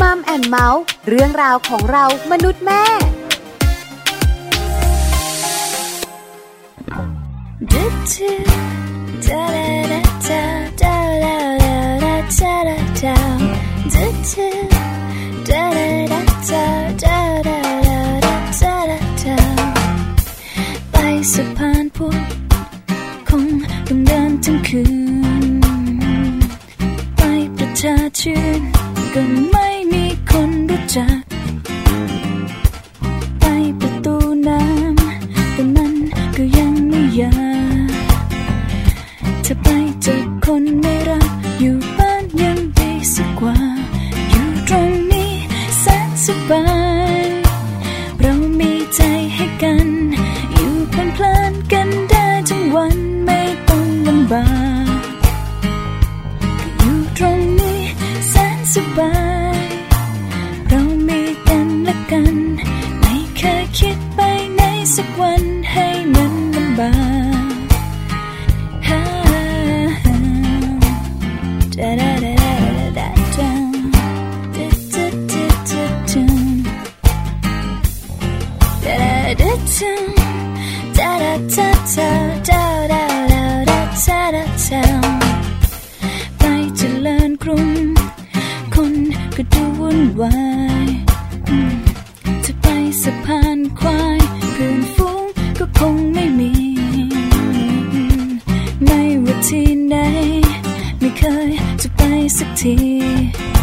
มัมแอนเมาส์เรื่องราวของเรามนุษย์แม่ ไปสะพานพุทธคงต้องเดินทั้งคืน ไปประชาชื่นก็ไม่ basic tea.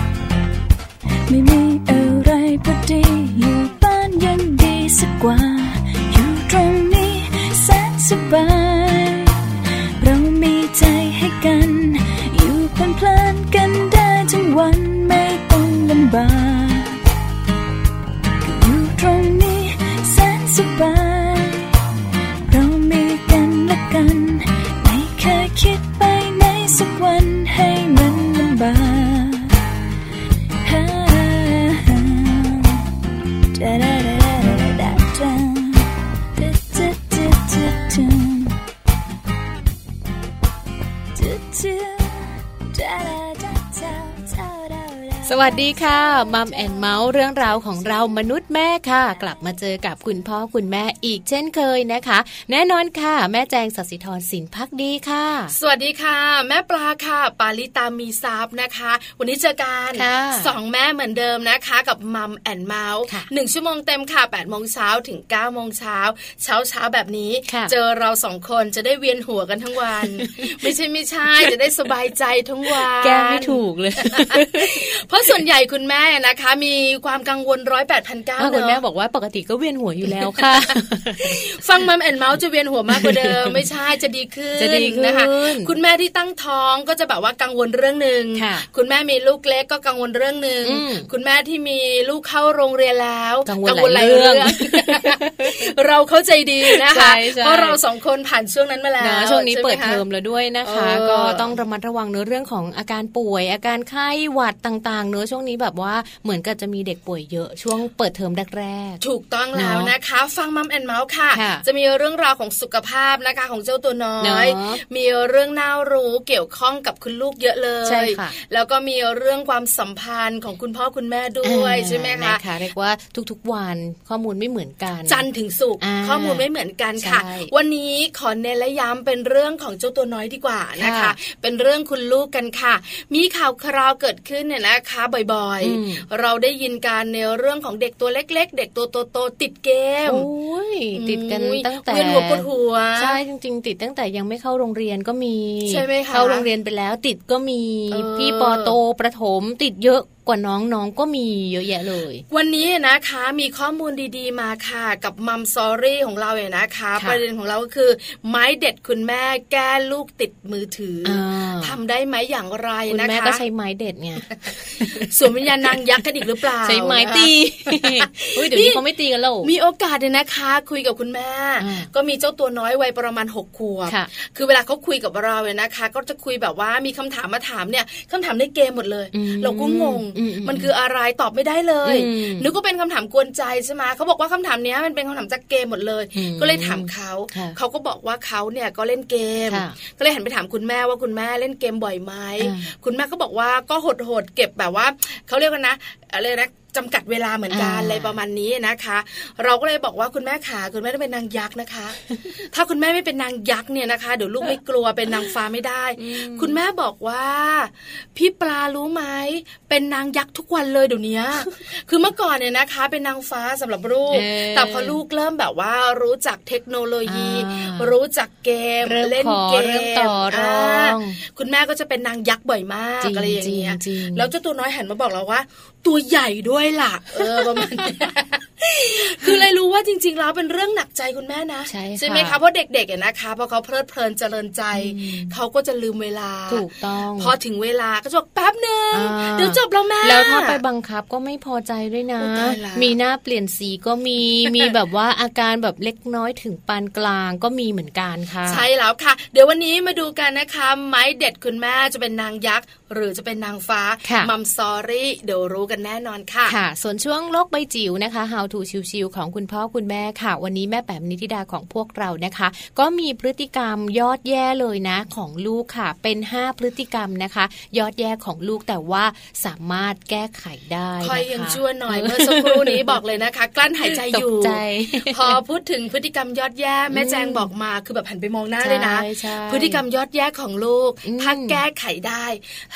ค่ะ สดีค่ะมัมแอนเมาส์เรื่องราวของเรามนุษย์แม่ค่ะ กลับมาเจอกับคุณพ่อคุณแม่อีกเช่นเคยนะคะ แน่นอนค่ะ แม่แจงสัสิธรสินพักดีค่ะ สวัสดีค่ะ แม่ปลาค่ะ ปาลิตามีซับนะคะ วันนี้เจอกันค่ะสองแม่เหมือนเดิมนะคะ กับมัมแอนเมาส์ค่ะหนึ่งชั่วโมงเต็มค่ะ8ปดโมงเช้าถึง9ก้าโมงเช้าเช้าเช้าๆแบบนี้ค่ะเจอเราสองคนจะได้เวียนหัวกันทั้งวัน ไม่ใช่ไม่ใช่จะได้สบายใจทั้งวันแก้ไม่ถูกเลย เพราะส่วนใหญ่คุณแม่นะคะ มีความกังวลร้อยแปดพันเก้าอ้าวคุณแม่เนอะบอกว่าปกติก็เวียนหัวอยู่แล้วค่ะ ฟังมัมแอนเมาส์จะเวียนหัวมากกว่าเดิม ไม่ใช่จะดีขึ้นจะดีขึ้นนะคะคุณแม่ที่ตั้งท้องก็จะแบบว่ากังวลเรื่องหนึ่งค่ะคุณแม่มีลูกเล็กก็กังวลเรื่องหนึ่งอืมคุณแม่ที่มีลูกเข้าโรงเรียนแล้วกังวลหลายเรื่อง เราเข้าใจดีนะคะใช่ใช่เพราะเราสองคนผ่านช่วงนั้นมาแล้วนะช่วงนี้ใไหเปิดคะเทอมแล้วด้วยนะคะเออก็ต้องระมัดระวังเนื้อเรื่องของอาการป่วย อาการไข้หวัดต่างๆ เนื้อะช่วงนี้แบบว่าเหมือนกับจะมีเด็กป่วยเยอะช่วงเปิดเทอมแรกถูกต้องแล้วเนอะนะคะ ฟังมัมแอนเมาส์ค่ะค่ะ จะมีเรื่องราวของสุขภาพนะคะของเจ้าตัวน้อยเนอะมีเรื่องน่ารู้เกี่ยวข้องกับคุณลูกเยอะเลยใช่ค่ะแล้วก็มีเรื่องความสัมพันธ์ของคุณพ่อคุณแม่ด้วยอ่าใช่ไหมคะนะคะเรียกว่าทุกๆวันข้อมูลไม่เหมือนกัน จันทร์ถึงสุกร์อ่าข้อมูลไม่เหมือนกันค่ะใช่วันนี้ขอเน้นและย้ำเป็นเรื่องของเจ้าตัวน้อยดีกว่านะคะค่ะเป็นเรื่องคุณลูกกันค่ะ มีข่าวคราวเกิดขึ้นเนี่ยนะคะ บ่อยอืมๆเราได้ยินการในเรื่องของเด็กตัวเล็ก ๆ เด็กตัวโตๆติดเกมโอ้ยติดกันอุ้ยตั้งแต่เวียนหัวปวดหัวใช่จริง ๆ ติดตั้งแต่ยังไม่เข้าโรงเรียนก็มีใช่ไหมคะเข้าโรงเรียนไปแล้ว ติดก็มีเออพี่ปอโตประถมติดเยอะกว่าน้องน้องก็มีเยอะแยะเลย วันนี้นะคะมีข้อมูลดีๆมาค่ะ กับมัมซอรี่ของเราเนี่ยนะคะค่ะประเด็นของเราก็คือ ไม้เด็ดคุณแม่แก้ลูกติดมือถือออ่าทำได้ไหมอย่างไรคุณนะคะแม่ก็ใช้ไม้เด็ดไงสวมวิญญาณนางยักษ์กันอีกหรือเปล่าใช้ไม้นะคะตีอุ้ยเดี๋ยวนี้เขาไม่ตีกันแล้วมีโอกาสเนี่ยนะคะ คุยกับคุณแม่อ่าก็มีเจ้าตัวน้อยวัยประมาณหกขวบค่ะคือเวลาเขาคุยกับเราเนี่ยนะคะ ก็จะคุยแบบว่ามีคำถามมาถามเนี่ยคำถามในเกมหมดเลยอืมเราก็งงอืมมันคืออะไรตอบไม่ได้เลยอืมนึกว่าเป็นคำถามกวนใจใช่ไหมเขาบอกว่าคำถามเนี้ยมันเป็นคำถามจากเกมหมดเลยอืมก็เลยถามเขาค่ะเขาก็บอกว่าเขาเนี่ยก็เล่นเกมค่ะก็เลยหันไปถามคุณแม่ว่าคุณแม่เล่นเกมบ่อยไหมอ่าคุณแม่ก็บอกว่าก็โหดๆเก็บแบบว่าเขาเรียกว่านะอะไรนะ จำกัดเวลาเหมือนกันอ่าอะไรประมาณนี้นะคะ เราก็เลยบอกว่าคุณแม่ขาคุณแม่ต้องเป็นนางยักษ์นะคะ ถ้าคุณแม่ไม่เป็นนางยักษ์เนี่ยนะคะเดี๋ยวลูกไม่กลัวเป็นนางฟ้าไม่ได้ คุณแม่บอกว่าพี่ปลารู้ไหมเป็นนางยักษ์ทุกวันเลยเดี๋ยวนี้คือเมื่อก่อนเนี่ยนะคะ เป็นนางฟ้าสำหรับลูกเออแต่พอลูกเริ่มแบบว่ารู้จักเทคโนโลยีอ่ารู้จักเกมเริ่มเล่นขอเกมเริ่มต่อรองาคุณแม่ก็จะเป็นนางยักษ์บ่อยมากจริงอะไรอย่างเงี้ยจริงๆแล้วเจ้าตัวน้อยหันมาบอกเราว่าตัวใหญ่ด้วยล่ะ เออประมาณเนี้ยคือเลยรู้ว่าจริง ๆ แล้วเป็นเรื่องหนักใจคุณแม่นะใช่ค่ะไหมคะเพราะเด็กๆเนี่ยนะคะพอเขาเพลิดเพลินเจริญใจอืมเขาก็จะลืมเวลาถูกต้อง พอถึงเวลาก็จะบอกแป๊บหนึ่งอ่าเดี๋ยวจบแล้วแม่แล้วถ้าไปบังคับก็ไม่พอใจด้วยนะอุ๊ยตายละมีหน้าเปลี่ยนสีก็มีมีแบบว่าอาการแบบเล็กน้อยถึงปานกลางก็มีเหมือนกันค่ะ ใช่แล้วค่ะ เดี๋ยววันนี้มาดูกันนะคะ ไม้เด็ดคุณแม่จะเป็นนางยักษ์ หรือจะเป็นนางฟ้าค่ะมัมซอรี่เดี๋ยวรู้กันแน่นอนค่ะค่ะ ส่วนช่วงโลกใบจิ๋วนะคะ How to ชิวๆของคุณพ่อคุณแม่ค่ะ วันนี้แม่แป๋มนิธิดาของพวกเรานะคะ ก็มีพฤติกรรมยอดแย่เลยนะของลูกค่ะ เป็น 5 พฤติกรรมนะคะ ยอดแย่ของลูกแต่ว่าสามารถแก้ไขได้นะคะคอยยังชั่วหน่อยเมื่อสักครู่นี้บอกเลยนะคะ กลั้นหายใจอยู่ตกใจพอพูดถึงพฤติกรรมยอดแย่แม่แจงบอกมาคือแบบหันไปมองหน้าเลยนะใช่ใช่พฤติกรรมยอดแย่ของลูกอืมถ้าแก้ไขได้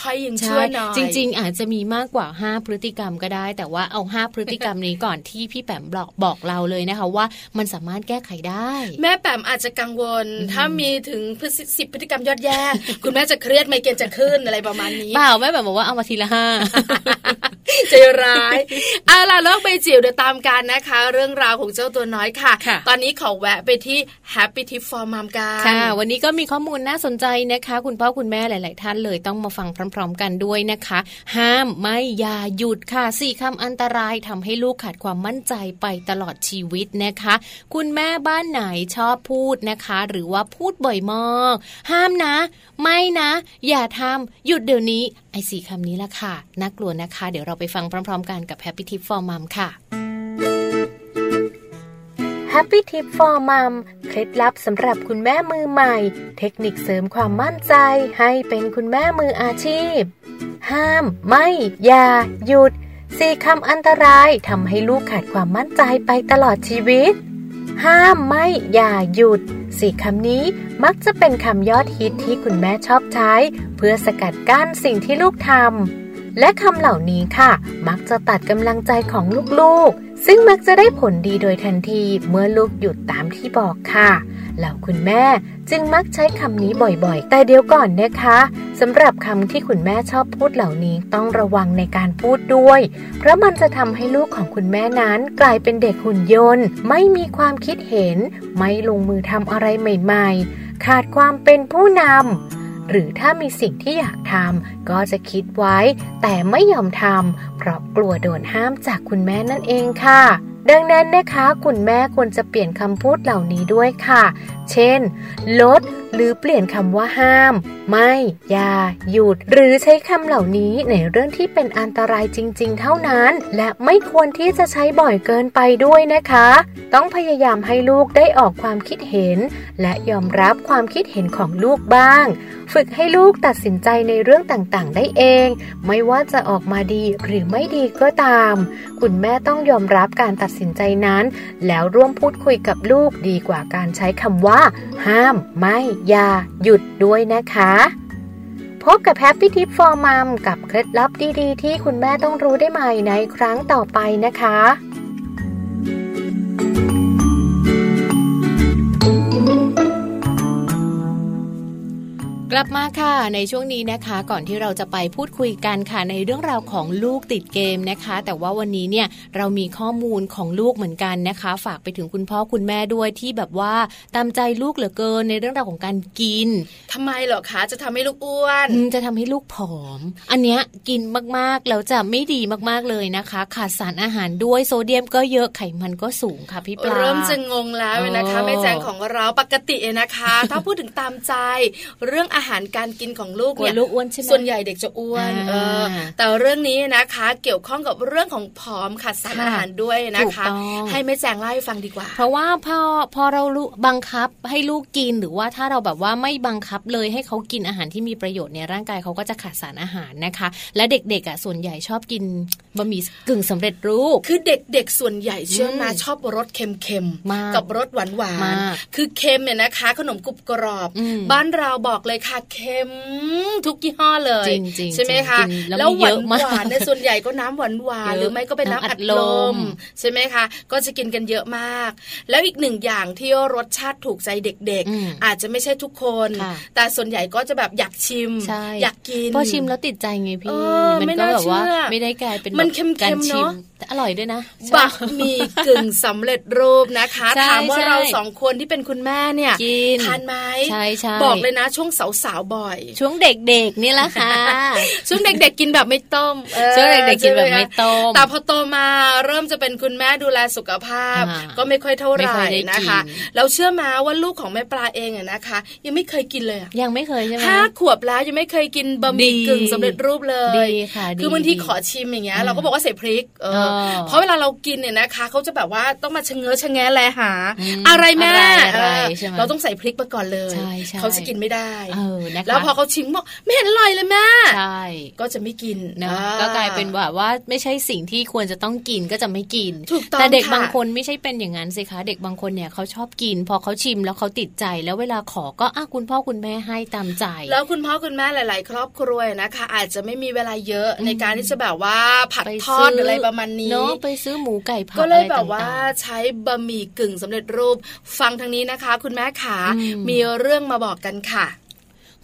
คอยยังชั่วหน่อยจริง ๆ อาจจะมีมากกว่า 5 พฤติกรรมก็ได้ แต่ว่าเอา 5 พฤติกรรมนี้ก่อนที่พี่แปมบอกบอกเราเลยนะคะว่ามันสามารถแก้ไขได้ แม่แปมอาจจะกังวล ถ้ามีถึงพฤติสิบพฤติกรรมยอดแย่คุณแม่จะเครียดไมเกรนจะขึ้นอะไรประมาณนี้เปล่าแม่แบบบอกว่าเอามาทีละห้าใจร้ายเอาล่ะโลกใบจิ๋วเดี๋ยวตามกันนะคะ เรื่องราวของเจ้าตัวน้อยค่ะค่ะ ตอนนี้ขอแวะไปที่ Happy Tip for Mom กันค่ะ วันนี้ก็มีข้อมูลน่าสนใจนะคะ คุณพ่อคุณแม่หลาย ๆ ท่านเลยต้องมาฟังพร้อม ๆ กันด้วยนะคะ ห้ามไม่อย่าหยุดค่ะสี่คำอันตรายทำให้ลูกขาดความมั่นใจไปตลอดชีวิตนะคะ คุณแม่บ้านไหนชอบพูดนะคะ หรือว่าพูดบ่อยมากห้ามนะ ไม่นะ อย่าทำหยุดเดี๋ยวนี้ไอ้สี่คำนี้ละค่ะน่ากลัวนะคะ เดี๋ยวเราไปฟังพร้อม ๆ กันกับ Happy Tip for Mom ค่ะ Happy Tip for Mom เคล็ดลับสำหรับคุณแม่มือใหม่ เทคนิคเสริมความมั่นใจ ให้เป็นคุณแม่มืออาชีพ ห้าม ไม่ อย่า หยุดสี่คำอันตรายทำให้ลูกขาดความมั่นใจไปตลอดชีวิต ห้ามไม่ อย่าหยุดสี่คำนี้มักจะเป็นคำยอดฮิตที่คุณแม่ชอบใช้ เพื่อสกัดกั้นสิ่งที่ลูกทำ และคำเหล่านี้ค่ะ มักจะตัดกำลังใจของลูกๆ ซึ่งมักจะได้ผลดีโดยทันทีเมื่อลูกหยุดตามที่บอกค่ะเหล่าคุณแม่จึงมักใช้คำนี้บ่อยๆ แต่เดี๋ยวก่อนนะคะสำหรับคำที่คุณแม่ชอบพูดเหล่านี้ต้องระวังในการพูดด้วย เพราะมันจะทำให้ลูกของคุณแม่นั้นกลายเป็นเด็กหุ่นยนต์ ไม่มีความคิดเห็น ไม่ลงมือทำอะไรใหม่ ๆ ขาดความเป็นผู้นำ หรือถ้ามีสิ่งที่อยากทำก็จะคิดไว้ แต่ไม่ยอมทำเพราะกลัวโดนห้ามจากคุณแม่นั่นเองค่ะ ดังนั้นนะคะคุณแม่ควรจะเปลี่ยนคำพูดเหล่านี้ด้วยค่ะ เช่น ลด หรือเปลี่ยนคำว่าห้าม ไม่ อย่า หยุด หรือใช้คำเหล่านี้ในเรื่องที่เป็นอันตรายจริง ๆ เท่านั้น และไม่ควรที่จะใช้บ่อยเกินไปด้วยนะคะ ต้องพยายามให้ลูกได้ออกความคิดเห็น และยอมรับความคิดเห็นของลูกบ้าง ฝึกให้ลูกตัดสินใจในเรื่องต่างๆ ได้เอง ไม่ว่าจะออกมาดีหรือไม่ดีก็ตาม คุณแม่ต้องยอมรับการตัดสินใจนั้น แล้วร่วมพูดคุยกับลูกดีกว่าการใช้คำว่า ห้าม ไม่ อย่า หยุดด้วยนะคะ พบกับ Happy Tip for Mom กับเคล็ดลับดีๆ ที่คุณแม่ต้องรู้ได้ใหม่ในครั้งต่อไปนะคะ ลับมาค่ะในช่วงนี้นะคะ ก่อนที่เราจะไปพูดคุยกันค่ะในเรื่องราวของลูกติดเกมนะคะ แต่ว่าวันนี้เนี่ยเรามีข้อมูลของลูกเหมือนกันนะคะ ฝากไปถึงคุณพ่อคุณแม่ด้วยที่แบบว่าตามใจลูกเหลือเกินในเรื่องราวของการกินทำไมเหรอคะจะทำให้ลูกอ้วนอืมจะทำให้ลูกผอม อันเนี้ยกินมากๆแล้วจะไม่ดีมากๆเลยนะคะ ขาดสารอาหารด้วยโซเดียมก็เยอะไขมันก็สูงค่ะพี่ปลาเริ่มจะงงแล้วนะคะโอ้แม่แจงของเราปกตินะคะ ถ้าพูดถึงตามใจเรื่องอาหารการกินของลูกกลัวเนี่ยลูกอ้วนใช่ไหมส่วนใหญ่เด็กจะอ้วนอ่าเออแต่เรื่องนี้นะคะ เกี่ยวข้องกับเรื่องของผอมขาดสารค่ะอาหารด้วยนะถูกคะต้องให้แม่แจงเล่าให้ฟังดีกว่า เพราะว่าพอพอเราลูกบังคับให้ลูกกินหรือว่าถ้าเราแบบว่าไม่บังคับเลยให้เขากินอาหารที่มีประโยชน์ในร่างกายเขาก็จะขาดสารอาหารนะคะ และเด็กๆอะส่วนใหญ่ชอบกินบะหมี่กึ่งสำเร็จรูป คือเด็กๆส่วนใหญ่เชื่อมาอืมชอบรสเค็มมากกับรสหวานมากๆคือเค็มเนี่ยนะคะ ขนมกรุบกรอบอืมบ้านเราบอกเลยค่ะเค็มทุกยี่ห้อเลยจริงๆใช่ไหมคะจริงๆแล้วแล้วมีหเยวานอะมากหวานในยส่วนใหญ่ก็น้ำหวานหวานๆเยอะหรือไม่ก็เป็นน้ำน้ำอัอัดดลลมมใช่ไหมคะ ก็จะกินกันเยอะมาก แล้วอีกหนึ่งอย่างที่รสชาติถูกใจเด็กอืมๆอาจจะไม่ใช่ทุกคนค่ะแต่ส่วนใหญ่ก็จะแบบอยากชิมใช่อยากกินพอชิมแล้วติดใจไงเอพี่อมันไม่ก็น่าแบบว่าเชื่อไม่ได้กลายเป็นมันแบบเค็มๆการชิมเนอะแต่อร่อยด้วยนะบะหมี่กึ่งสำเร็จรูปนะคะใช่ถามว่าใช่เราสองคนที่เป็นคุณแม่เนี่ยกินทานไหมใช่ใช่บอกเลยนะช่วงสาวๆบ่อย ช่วงเด็กๆนี่แหละค่ะ ช่วงเด็กๆกินแบบไม่ต้มออช่วงเด็กๆกินแบบไม่ต้มแต่พอโตมาเริ่มจะเป็นคุณแม่ดูแลสุขภาพอ่าก็ไม่ค่อยเท่าไหไม่ร่ค่อยได้กินนะคะแล้วเชื่อมาว่าลูกของแม่ปลาเองอะนะคะ ยังไม่เคยกินเลยอะยังไม่เคยใช่ไหมห้าขวบแล้วยังไม่เคยกินบะหมี่ดีกึ่งสำเร็จรูปเลยดีค่ะดีคือบางทีดีขอชิมอย่างเงี้ยอ่าเราก็บอกว่าใส่พริกเออเออเพราะเวลาเรากินเนี่ยนะคะเขาจะแบบว่าต้องมาชะเง้อชะแงะแลหาอืมอะไรแม่อะไรอะไรเออใช่ไหมเราต้องใส่พริกมาก่อนเลยใช่ใช่เขาจะกินไม่ได้ เออนะคะแล้วพอเขาชิมบอกไม่เห็นอร่อยเลยแม่ใช่ก็จะไม่กินเนอะอ่ก็กลายเป็นแบบว่าไม่ใช่สิ่งที่ควรจะต้องกินก็จะไม่กินถูกต้องแต่เด็กค่ะบางคนไม่ใช่เป็นอย่างนั้นสิคะเด็กบางคนเนี่ยเขาชอบกิน พอเขาชิมแล้วเขาติดใจแล้วเวลาขอก็อะคุณพ่อคุณแม่ให้ตามใจ แล้วคุณพ่อคุณแม่หลาย ๆ ครอบครัวนะคะ อาจจะไม่มีเวลาเยอะในการที่จะแบบว่าผัดไปทอดหรืออะไรประมาณนี้เนาะไปซื้อหมูไก่ผัดก็เลยอะไรแบบว่าต่งๆใช้บะหมี่กึ่งสำเร็จรูป ฟังทางนี้นะคะ คุณแม่ขาอืมมีเรื่องมาบอกกันค่ะ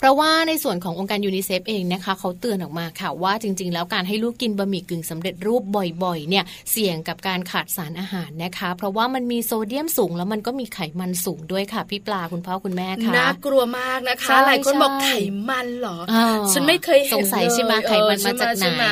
เพราะว่าในส่วนขององค์การยูนิเซฟเองนะคะเขาเตือนออกมาค่ะว่าจริง ๆ แล้วการให้ลูกกินบะหมี่กึ่งสำเร็จรูปบ่อยๆเนี่ยเสี่ยงกับการขาดสารอาหารนะคะ เพราะว่ามันมีโซเดียมสูง แล้วมันก็มีไขมันสูงด้วยค่ะ พี่ปลาคุณพ่อคุณแม่ค่ะน่ากลัวมากนะคะใช่หลายคนบอกใช่ไขมันเหรออ่าฉันไม่เคยเห็นสงสัยใช่ไหมเลยไขมันมาจากไหนเออใช่ไหม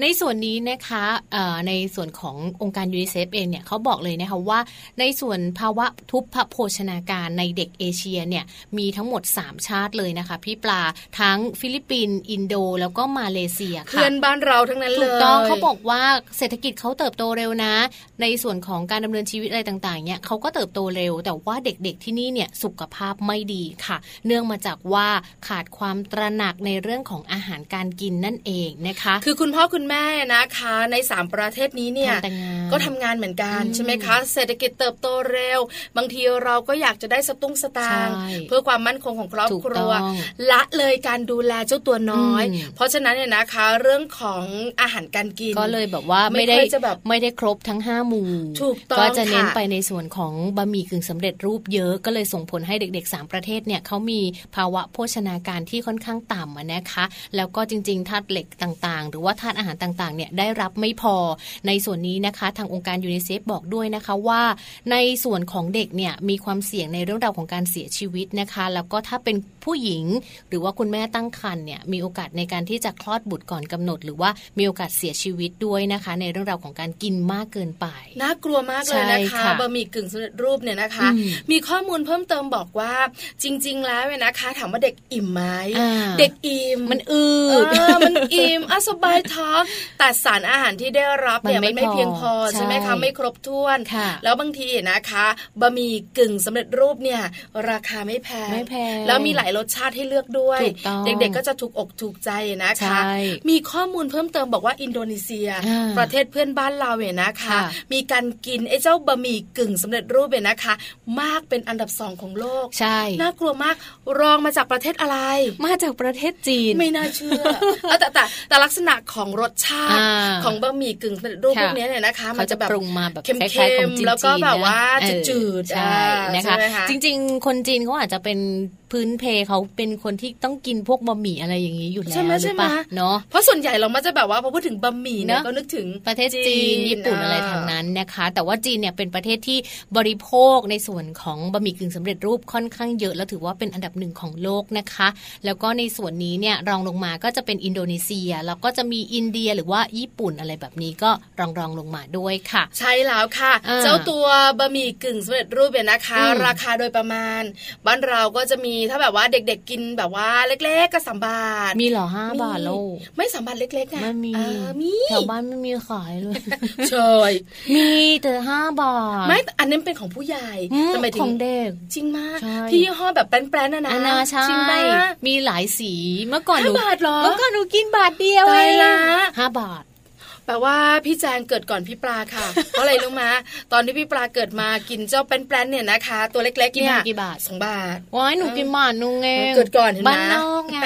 ในส่วนนี้นะคะเอ่อในส่วนขององค์การยูนิเซฟเองเนี่ยเขาบอกเลยนะคะว่า ในส่วนภาวะทุพพโภชนาการในเด็กเอเชียเนี่ยมีทั้งหมด 3 ชาติเลยนะคะพี่ปลา ทั้งฟิลิปปินส์อินโด แล้วก็มาเลเซียค่ะเพื่อนบ้านเราทั้งนั้นเลยถูกต้องเขาบอกว่าเศรษฐกิจเขาเติบโตเร็วนะ ในส่วนของการดำเนินชีวิตอะไรต่างๆเนี่ยเขาก็เติบโตเร็ว แต่ว่าเด็กๆที่นี่เนี่ยสุขภาพไม่ดีค่ะ เนื่องมาจากว่าขาดความตระหนักในเรื่องของอาหารการกินนั่นเองนะคะ คือคุณพ่อคุณแม่นะคะในสามประเทศนี้เนี่ยทำแต่งานก็ทำงานเหมือนกันอืมใช่ไหมคะ เศรษฐกิจเติบโตเร็ว บางทีเราก็อยากจะได้สตุ้งสตางค์ใช่เพื่อความมั่นคงของครอบถูกครัวต้องละเลยการดูแลเจ้าตัวน้อยอืมเพราะฉะนั้นเนี่ยนะคะ เรื่องของอาหารการกิน ก็เลยแบบว่าไม่ไม่ได้ค่อยจะแบบไม่ได้ครบทั้ง 5 หมู่ถูกต้องก็จะเน้นค่ะไปในส่วนของบะหมี่กึ่งสำเร็จรูปเยอะก็เลยส่งผลให้เด็กๆ 3 ประเทศเนี่ยเขามีภาวะโภชนาการที่ค่อนข้างต่ำอะนะคะ แล้วก็จริงๆธาตุเหล็กต่างๆ หรือว่าธาตุอาหารต่างๆเนี่ยได้รับไม่พอในส่วนนี้นะคะ ทางองค์การยูนิเซฟบอกด้วยนะคะว่า ในส่วนของเด็กเนี่ยมีความเสี่ยงในเรื่องราวของการเสียชีวิตนะคะ แล้วก็ถ้าเป็นผู้หญิงหรือว่าคุณแม่ตั้งครรภ์เนี่ยมีโอกาสในการที่จะคลอดบุตรก่อนกำหนด หรือว่ามีโอกาสเสียชีวิตด้วยนะคะ ในเรื่องราวของการกินมากเกินไปน่ากลัวมากเลยนะใช่คะค่ะบะหมี่กึ่งสำเร็จรูปเนี่ยนะคะอืมมีข้อมูลเพิ่มเติมบอกว่าจริง ๆ แล้วเนี่ยนะคะ ถามว่าเด็กอิ่มไหมอ่าเด็กอิ่มมันอืเอดอมันอิ่มอะสบายท้องแต่สารอาหารที่ได้รับเนี่ยมัมันนไม่ไม่เพียงพอพอใช่ไหมใช่คะไม่ครบถ้วนค่ะแล้วบางทีนะคะบะหมี่กึ่งสำเร็จรูปเนี่ยราคาไม่แพงไม่แพงแล้วมีหลายรสชาติให้เลือกด้วยถูกต้องเด็กๆก็จะถูกอกถูกใจนะคะใช่มีข้อมูลเพิ่มเติมบอกว่าอินโดนีเซียอ่าประเทศเพื่อนบ้านเราเนี่ยนะคะค่ะมีการกินไอ้เจ้าบะหมี่กึ่งสำเร็จรูปเนี่ยนะคะ มากเป็นอันดับสองของโลกใช่น่ากลัวมากรองมาจากประเทศอะไร มาจากประเทศจีนไม่น่าเชื่อเอาแต่แต่แต่ลักษณะของรสชาติอ่าของบะหมี่กึ่งสำเร็จรูปค่ะพวกเนี้ยเนี่ยนะคะ มัเขานจะจะแบบปรุงมาแบบเค็มคล้ายๆของจีนๆแล้วก็แบบว่าเออจืดๆใช่อ่านะคะใช่ไหมคะจริง ๆ คนจีนเขาอาจจะเป็นพื้นเพเขาเป็นคนที่ต้องกินพวกบะหมี่อะไรอย่างนี้อยู่แล้วใช่ไหมหรืใช่อไหมเปล่าเนาะเพราะส่วนใหญ่เรามักจะแบบว่าพอพูดถึงบะหมี่เนี่ยเนอะก็นึกถึงประเทศจีนญี่ปุ่นอะไรทางนั้นนะคะ แต่ว่าจีนเนี่ยเป็นประเทศที่บริโภคในส่วนของบะหมี่กึ่งสำเร็จรูปค่อนข้างเยอะ แล้วถือว่าเป็นอันดับหนึ่งของโลกนะคะ แล้วก็ในส่วนนี้เนี่ยรองลงมาก็จะเป็นอินโดนีเซีย แล้วก็จะมีอินเดียหรือว่าญี่ปุ่นอะไรแบบนี้ก็รองรองลงมาด้วยค่ะ ใช่แล้วค่ะอ่าเจ้าตัวบะหมี่กึ่งสำเร็จรูปเนี่ยนะคะอืมราคาโดยประมาณ บ้านเราก็จะมีถ้าแบบว่าเด็กๆกินแบบว่าเล็ก ๆ ก็สามบาท มีเหรอห้าบาทโลไม่สามบาทเล็กๆไงไม่มีเออมีแถวบ้านไม่มีขายเลยเชยมีแต่ห้าบาท ไม่อันนั้นเป็นของผู้ใหญ่อืมแต่หมายถึของเด็กจริงมากใช่ที่ยี่ห้อแบบแป้นๆนะนะอันนาใช่จริงปะมีหลายสีเมื่อก่อนหนูห้าบาทเหรอเมื่อก่อนหนูกินบาทเดียวตายเองละห้าบาท แปลว่าพี่แจงเกิดก่อนพี่ปลาค่ะ เพราะอะไรรู้ไหมตอนที่พี่ปลาเกิดมากินเจ้าแป้นๆเนี่ยนะคะ ตัวเล็กๆกินเนี่ยกี่บาทสองบาทว้ายหนูกินบาทนึงเองเกิดก่อนเห็นไหมบ้านนอกไง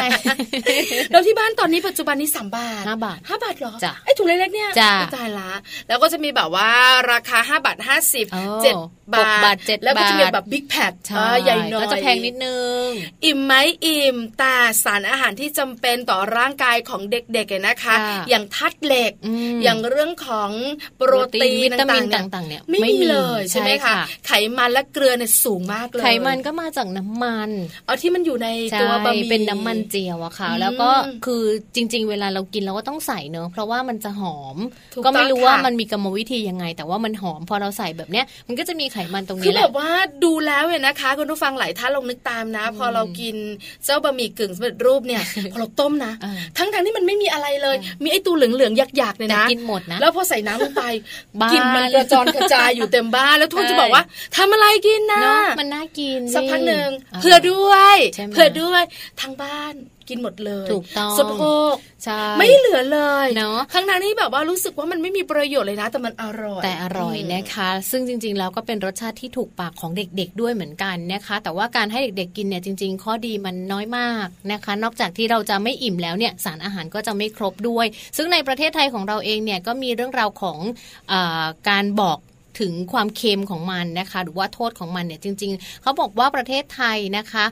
แล้วที่บ้านตอนนี้ปัจจุบันนี้สามบาทห้าบาทห้าบาทเหรอจ้ะไอ้ถุงเล็กๆเนี่ยจ้ะอุ๊ยตายละแล้วก็จะมีแบบว่าราคาห้าบาทห้าสิบโอ้เจ็ดบาหกทบาทเจ็ดแล้วก็จะมีบาทแบบบิ๊กแพคใช่ใหญ่หน่อยก็จะแพงนิดนึง อิ่มไหมอิ่มแต่สารอาหารที่จำเป็นต่อร่างกายของเด็กๆเนี่ยนะคะค่ะอย่างธาตุเหล็กอืมอย่างเรื่องของโปรตีนวิตามินต่างๆต่างๆเนี่ยไม่ไม่มีมีเลยใช่ไหมใช่คะค่ะไขมันและเกลือเนี่ยสูงมากเลยไขมันก็มาจากน้ำมันเอาที่มันอยู่ในใช่ตัวบะหมี่เป็นน้ำมันเจียวอะค่ะอืมแล้วก็คือจริง ๆ เวลาเรากินเราก็ต้องใส่เนอะเพราะว่ามันจะหอมถูกก็ไม่รู้ต้องว่าค่ะมันมีกรรมวิธียังไง แต่ว่ามันหอมพอเราใส่แบบเนี้ยมันก็จะมีไขมันตรงคืนี้อแหแบละบว่าดูแล้วเนี่ยนะคะคุณผู้ฟังหลายท่านลองนึกตามนะ พอเรากินเจ้าบะหมี่กึ่งสำเร็จรูปเนี่ยพอเราต้มนะอ่าทั้งทงๆที่มันไม่มีอะไรเลย มีไอ้ตัวเหลืองๆหยักๆเนี่ยแต่นะกินหมดนะแล้วพอใส่น้ำลงไปบ้ากลิ่นมันกระจรกระจายอยู่เต็มบ้านแล้วทุกคนใช่จะบอกว่าทำอะไรกินนะเนาะมันน่ากินสักพักหนึ่งาเผื่อด้วยใช่ไหมเผื่อด้วยทั้งบ้าน กินหมดเลยถูกต้องสะโพกใช่ไม่เหลือเลยเนอะทั้งนั้นที่แบบว่ารู้สึกว่ามันไม่มีประโยชน์เลยนะ แต่มันอร่อย แต่อร่อยมนะคะ ซึ่งจริง ๆ แล้วก็เป็นรสชาติที่ถูกปากของเด็กๆด้วยเหมือนกันนะคะ แต่ว่าการให้เด็กๆกินเนี่ยจริง ๆ ข้อดีมันน้อยมากนะคะ นอกจากที่เราจะไม่อิ่มแล้วเนี่ยสารอาหารก็จะไม่ครบด้วย ซึ่งในประเทศไทยของเราเองเนี่ยก็มีเรื่องราวของอาการบอก ถึงความเค็มของมันนะคะ หรือว่าโทษของมันเนี่ยจริง ๆเขาบอกว่าประเทศไทยนะคะ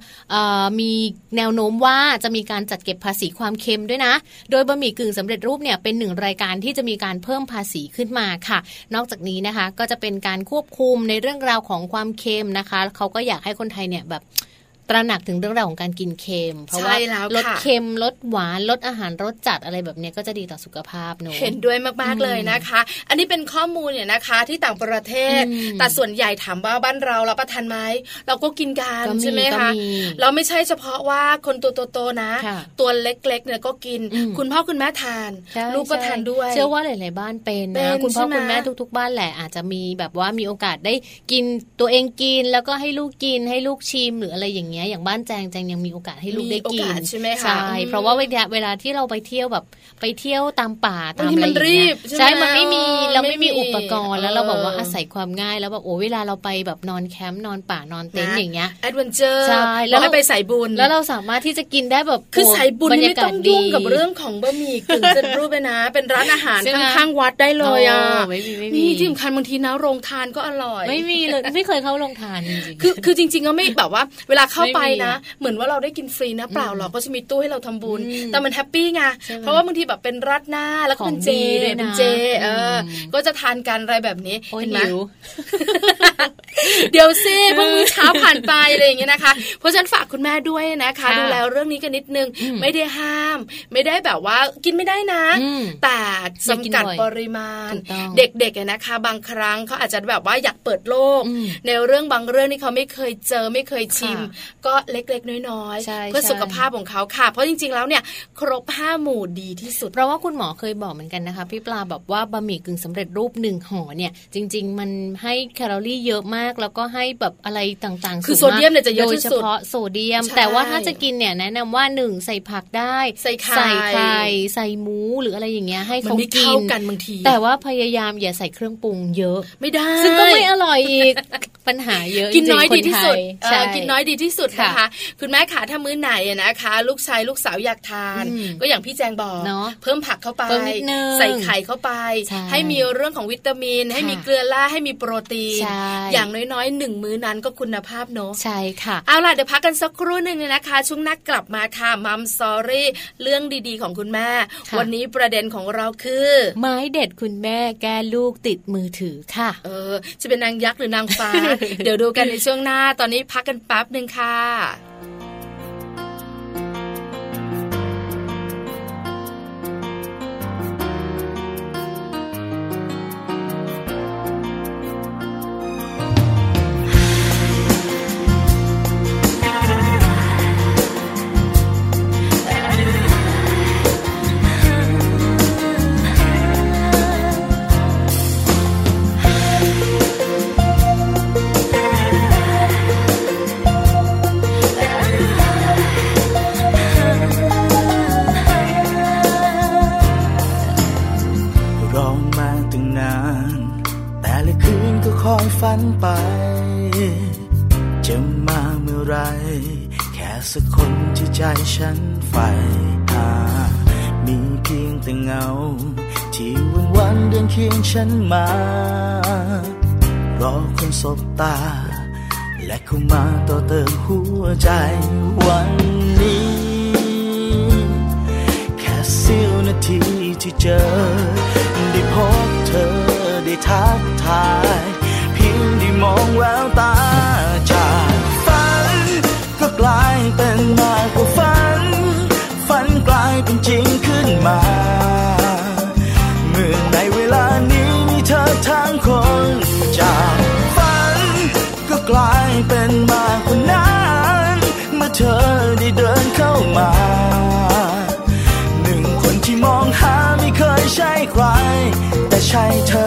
มีแนวโน้มว่าจะมีการจัดเก็บภาษีความเค็มด้วยนะ โดยบะหมี่กึ่งสำเร็จรูปเนี่ยเป็นหนึ่งรายการที่จะมีการเพิ่มภาษีขึ้นมาค่ะ นอกจากนี้นะคะก็จะเป็นการควบคุมในเรื่องราวของความเค็มนะคะเขาก็อยากให้คนไทยเนี่ยแบบ ตระหนักถึงเรื่องราวของการกินเค็ม เพราะว่าใช่แล้วลดค่ะเค็มลดหวานลดอาหารรสจัดอะไรแบบเนี้ยก็จะดีต่อสุขภาพเนอะเห็นด้วยมากอืมๆเลยนะคะ อันนี้เป็นข้อมูลเนี่ยนะคะที่ต่างประเทศอืมแต่ส่วนใหญ่ถามว่าบ้านเรารับประทานไหมเราก็กินกันก็มีใช่ไหมก็คะมีเราไม่ใช่เฉพาะว่าคนตัวโตๆนะค่ะตัวเล็กๆเนี่ยก็กินอืมคุณพ่อคุณแม่ทานใช่ลูกก็ใช่ทานด้วย เชื่อว่าหลายๆบ้านเป็นเป็นะนคุณพ่อใช่ไหมคุณแม่ทุก ๆ บ้านแหละอาจจะมีแบบว่ามีโอกาสได้กินตัวเองกินแล้วก็ให้ลูกกินให้ลูกชิมหรืออะไรอย่างเงี้ยอย่างบ้านแจงแจงยังมีโอกาสให้ลูกได้โอกินกาสใช่ไหมคะใช่อืมเพราะว่าเวลาเวลาที่เราไปเที่ยวแบบ ไปเที่ยวตามป่าตามบางทีอะไรมันอย่างรีเงี้บยใช่ไหมใช่มันไม่มีเออเราไม่มีไม่มีอุปกรณ์แล้วเราแบบว่าเออออาศัยความง่ายแล้วแบบโอ้เวลาเราไปแบบนอนแคมป์นอนป่านอนเต็นท์อย่างเงี้ยแอดเวนเจอร์ใช่แล้แล้ววให้ไปใส่บุญแล้วเราสามารถที่จะกินได้แบบคือโใส่บุญนี่ไม่ต้องยุ่งกับบยาาศดีเรื่องของบะหมี่กึ่งสำเร็จรูปเลยนะ เป็นร้านอาหารใช่ไหมข้างๆวัดได้เลยอะโไม่มีไม่มีนี่ที่สำคัญบางทีนะโรงทานก็อร่อย ไม่มีเลยไม่เคยเข้าโรงทานจริงๆคือคือจริงๆก็ไม่แบบว่า เวลาเข้าไปไม่มีนะ เหมือนว่าเราได้กินฟรีนะเปล่าหรอกก็จะมีตู้ให้เราทำบุญอืมแต่มันแฮปปี้ไงใช่ไหมเพราะว่าบางทีแบบเป็นราดหน้าแล้วก็เป็นของเจดีด้วยนะเป็นเจเอออมก็จะทานกันอะไรแบบนี้โอ้ยเห็นไหมหิวเดี๋ยวซิเพิ่งมื้อเช้าผ่านไปอะไรอย่างเงี้ยนะคะ เพราะฉะนั้นฝากคุณแม่ด้วยนะคะค่ะดูแลเรื่องนี้กันนิดนึงอืมไม่ได้ห้าม ไม่ได้แบบว่ากินไม่ได้นะอืมแต่อย่ากินจำกัดบ่อยปริมาณถูกต้องเด็กๆอะนะคะ บางครั้งเขาอาจจะแบบว่าอยากเปิดโลกอืมในเรื่องบางเรื่องที่เขาไม่เคยเจอไม่เคยชิมค่ะก็เล็กๆ น้อยใช่ๆเพื่อใช่สุขภาพของเขาค่ะ เพราะจริงๆ แล้วเนี่ยครบห้าหมู่ดีที่สุด เพราะว่าคุณหมอเคยบอกเหมือนกันนะคะ พี่ปลาแบบว่าบะหมี่กึ่งสำเร็จรูปหนึ่งห่อเนี่ย จริง ๆ มันให้แคลอรี่เยอะมาก แล้วก็ให้แบบอะไรต่างๆ คือสูงากโซเดียมเนี่ยจะเยอะโดยที่เฉสุดพาะโซเดียมใช่แต่ว่าถ้าจะกินเนี่ยแนะนำว่าหนึ่งใส่ผักได้ใส่ไข่ใส่ไข่ใส่หมูหรืออะไรอย่างเงี้ยให้มันเขาไม่กิเข้านกันบางที แต่ว่าพยายามอย่าใส่เครื่องปรุงเยอะ ไม่ได้ ซึ่งก็ไม่อร่อยอีกปัญหาเยอะกินน้อยจดีริงๆที่สุดคนไทยเออใช่กินน้อยดีที่สุดนะคะค่ะคุณแม่ขาถ้ามื้อไหนอะนะคะ ลูกชายลูกสาวอยากทานอืมก็อย่างพี่แจงบอกเนอะเพิ่มผักเข้าไปเพิ่มนิดนึงใส่ไข่เข้าไปใช่ให้มีเรื่องของวิตามิน ให้ค่ะมีเกลือแร่ให้มีโปรตีนใช่อย่างน้อยๆหนึ่งมื้อนั้นก็คุณภาพเนอะใช่ค่ะ เอาล่ะเดี๋ยวพักกันสักครู่หนึ่งนะคะ ช่วงหนักกลับมาค่ะมัมซอรี่เรื่องดีๆของคุณแม่ค่ะวันนี้ประเด็นของเราคือ ไม้เด็ดคุณแม่แก้ลูกติดมือถือค่ะ เออ จะเป็นนางยักษ์หรือนางฟ้า เดี๋ยวดูกันในช่วงหน้าตอนนี้พักกันแป๊บหนึ่งค่ะค่ะ เข้ามาต่อเติมหัวใจวันนี้ แค่เสี้ยวนาทีที่เจอ ได้พบเธอได้ทักทาย เพียงได้มองแววตาจากฝันก็กลายเป็นมา เธอได้เดินเข้ามา หนึ่งคนที่มองหาไม่เคยใช่ใคร แต่ใช่เธอ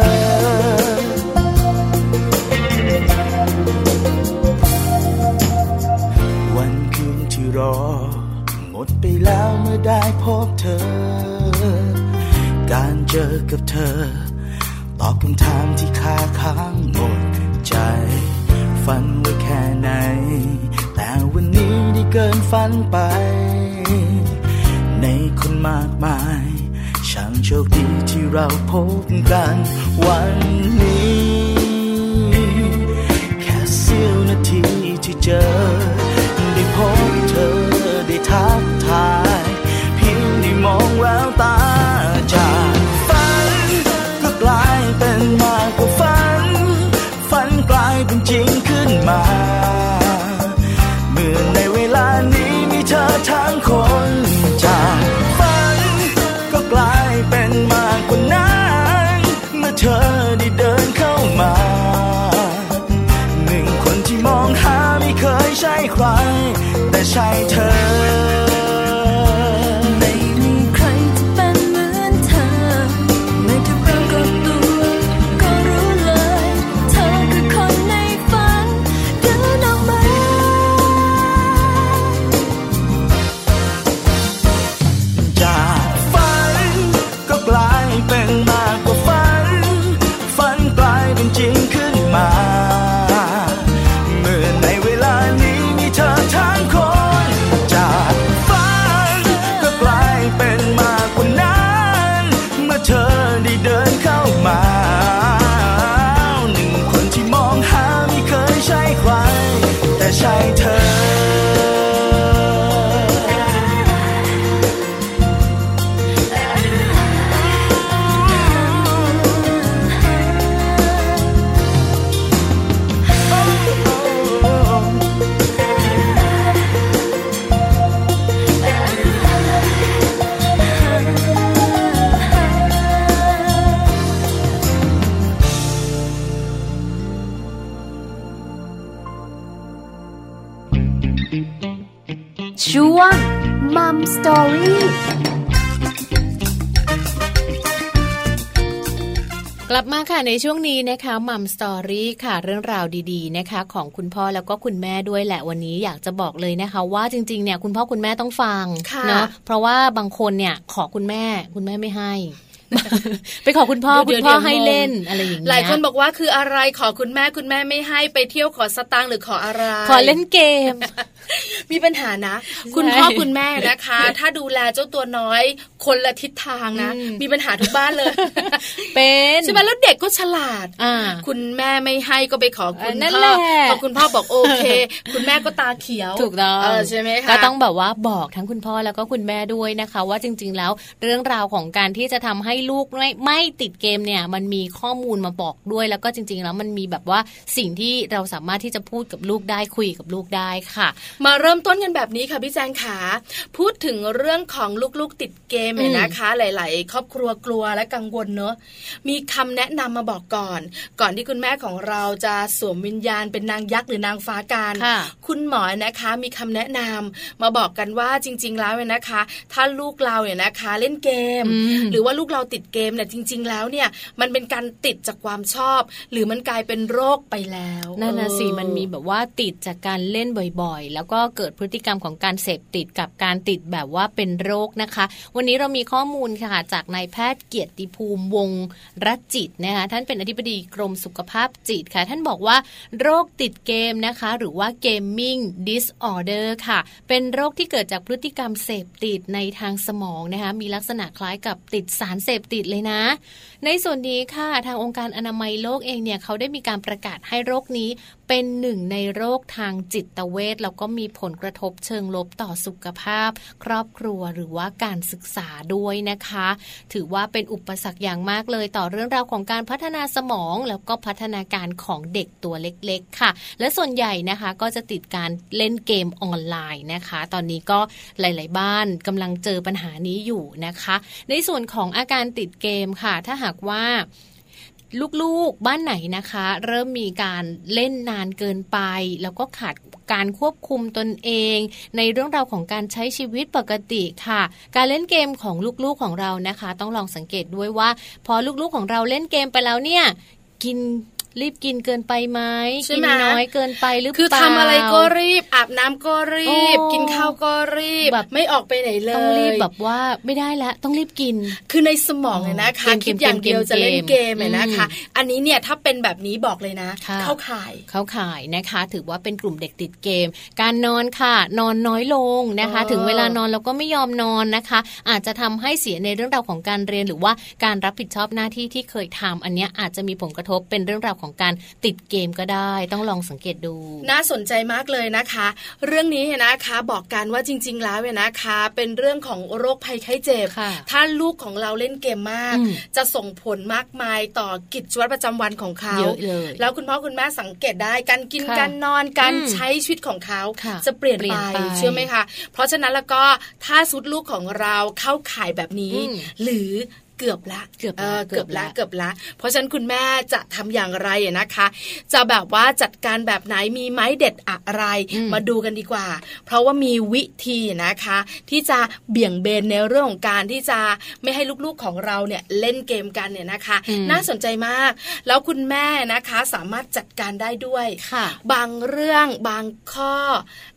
วันคืนที่รอหมดไปแล้วเมื่อได้พบเธอ การเจอกับเธอ ตอบคำถามที่คาค้างหมดใจ ฝันไว้แค่ไหน เกินฝันไป ในคนมากมาย ช่างโชคดีที่เราพบกันวันนี้ แค่เสี้ยวนาทีที่เจอ ได้พบเธอได้ทักทาย เพียงได้มองแววตาจากฝันก็กลายเป็นมา ใช่เธอ ในช่วงนี้นะคะมัมสตอรี่ค่ะเรื่องราวดีๆนะคะ ของคุณพ่อแล้วก็คุณแม่ด้วยแหละวันนี้อยากจะบอกเลยนะคะ ว่าจริงๆเนี่ยคุณพ่อคุณแม่ต้องฟังค่ะเนาะเพราะว่าบางคนเนี่ยขอคุณแม่คุณแม่ไม่ให้ ไปขอคุณพ่อเดี๋คุยวณพ่อเดี๋ยวให้งงเล่นอะไรอย่างเงี้ยหลายคนบอกว่าคืออะไรขอคุณแม่คุณแม่ไม่ให้ไปเที่ยวขอสตางค์หรือขออะไร ขอเล่นเกม มีปัญหานะ คุณพ่อคุณแม่นะคะ ถ้าดูแลเจ้าตัวน้อย คนละทิศทางนะอืมมีปัญหาทุกบ้านเลย เป็นใช่ไหมแล้วเด็กก็ฉลาดอ่าคุณแม่ไม่ให้ก็ไปขอคุณเออนั่นพ่แหอละพอคุณพ่อบอกโอเค คุณแม่ก็ตาเขียวถูกต้องเออใช่ไหมคะก็ต้องแบบว่าบอกทั้งคุณพ่อแล้วก็คุณแม่ด้วยนะคะ ว่าจริง ๆ แล้วเรื่องราวของการที่จะทำให้ลูกไม่ไม่ติดเกมเนี่ยมันมีข้อมูลมาบอกด้วย แล้วก็จริง ๆ แล้วมันมีแบบว่าสิ่งที่เราสามารถที่จะพูดกับลูกได้คุยกับลูกได้ค่ะ มาเริ่มต้นกันแบบนี้ค่ะพี่แจงขาพูดถึงเรื่องของลูกๆติดเกมเนี่ยนะคะ หลาย ๆ ครอบครัวกลัวและกังวลเนอะมีคำแนะนำมาบอกก่อน ก่อนที่คุณแม่ของเราจะสวมวิญญาณเป็นนางยักษ์หรือนางฟ้าการค่ะคุณหมอนะคะมีคำแนะนำมาบอกกันว่าจริง ๆ แล้วเนี่ยนะคะ ถ้าลูกเราเนี่ยนะคะ เล่นเกมอืมหรือว่าลูกเราติดเกมเนี่ยจริง ๆ แล้วเนี่ยมันเป็นการติดจากความชอบ หรือมันกลายเป็นโรคไปแล้วนั่นนะสิเออมันมีแบบว่าติดจากการเล่นบ่อยๆ แล้วก็เกิดพฤติกรรมของการเสพติดกับการติดแบบว่าเป็นโรคนะคะ วันนี้เรามีข้อมูลค่ะจากนายแพทย์เกียรติภูมิวงศ์รัตน์จิตนะคะท่านเป็นอธิบดีกรมสุขภาพจิตค่ะ ท่านบอกว่าโรคติดเกมนะคะ หรือว่า gaming disorder ค่ะ เป็นโรคที่เกิดจากพฤติกรรมเสพติดในทางสมองนะคะมีลักษณะคล้ายกับติดสารเสพติดเลยนะ ในส่วนนี้ค่ะทางองค์การอนามัยโลกเองเนี่ยเขาได้มีการประกาศให้โรคนี้เป็นหนึ่งในโรคทางจิตเวชแล้วก็มีผลกระทบเชิงลบต่อสุขภาพ ครอบครัวหรือว่าการศึกษาด้วยนะคะ ถือว่าเป็นอุปสรรคอย่างมากเลยต่อเรื่องราวของการพัฒนาสมอง แล้วก็พัฒนาการของเด็กตัวเล็ก ๆ ค่ะ และส่วนใหญ่นะคะก็จะติดการเล่นเกมออนไลน์นะคะ ตอนนี้ก็หลาย ๆ บ้านกำลังเจอปัญหานี้อยู่นะคะ ในส่วนของอาการติดเกมค่ะ ถ้าหากว่าลูกๆ บ้านไหนนะคะ เริ่มมีการเล่นนานเกินไป แล้วก็ขาดการควบคุมตนเอง ในเรื่องราวของการใช้ชีวิตปกติค่ะ การเล่นเกมของลูกๆของเรานะคะ ต้องลองสังเกตด้วยว่า พอลูกๆของเราเล่นเกมไปแล้วเนี่ยกิน รีบกินเกินไปไหมใช่กิไหมน้อยเกินไปหรือเปล่าคือทำอะไรก็รีบอาบน้ำก็รีบโอ้กินข้าวก็รีบแบบไม่ออกไปไหนเลยต้องรีบแบบว่าไม่ได้แล้วต้องรีบกิน คือในสมองเนี่ยนะคะเกมคิดอย่างเดียวเกมจะเล่นเกมเนี่ยนะคะอืมอันนี้เนี่ยถ้าเป็นแบบนี้บอกเลยนะค่ะเข้าข่ายเข้าข่ายนะคะ ถือว่าเป็นกลุ่มเด็กติดเกม การนอนค่ะ นอนน้อยลงนะคะเออถึงเวลานอนเราก็ไม่ยอมนอนนะคะ อาจจะทำให้เสียในเรื่องราวของการเรียนหรือว่าการรับผิดชอบหน้าที่ที่เคยทำอันเนี้ยอาจจะมีผลกระทบเป็นเรื่องราวของการติดเกมก็ได้ ต้องลองสังเกตดู น่าสนใจมากเลยนะคะ เรื่องนี้เนี่ยนะคะบอกกันว่าจริง ๆ แล้วเนี่ยนะคะ เป็นเรื่องของโรคภัยไข้เจ็บค่ะถ้าลูกของเราเล่นเกมมากอืมจะส่งผลมากมายต่อกิจวัตรประจำวันของเขาเยอะเลยแล้วคุณพ่อคุณแม่สังเกตได้การกินค่ะการนอนการอืมใช้ชีวิตของเขาค่ะจะเปลี่ยนเปลี่ไปยนไปเชื่อไหมคะ เพราะฉะนั้นแล้วก็ถ้าสุดลูกของเราเข้าข่ายแบบนี้อืมหรือ เกือบละเกือบละเกือบละเกือบละเกือบละ เพราะฉะนั้นคุณแม่จะทำอย่างไรอะนะคะ จะแบบว่าจัดการแบบไหนมีไม้เด็ดอะไรอืมมาดูกันดีกว่า เพราะว่ามีวิธีนะคะ ที่จะเบี่ยงเบนในเรื่องของการที่จะไม่ให้ลูกๆของเราเนี่ยเล่นเกมกันเนี่ยนะคะอืมน่าสนใจมาก แล้วคุณแม่นะคะสามารถจัดการได้ด้วยค่ะ บางเรื่องบางข้อ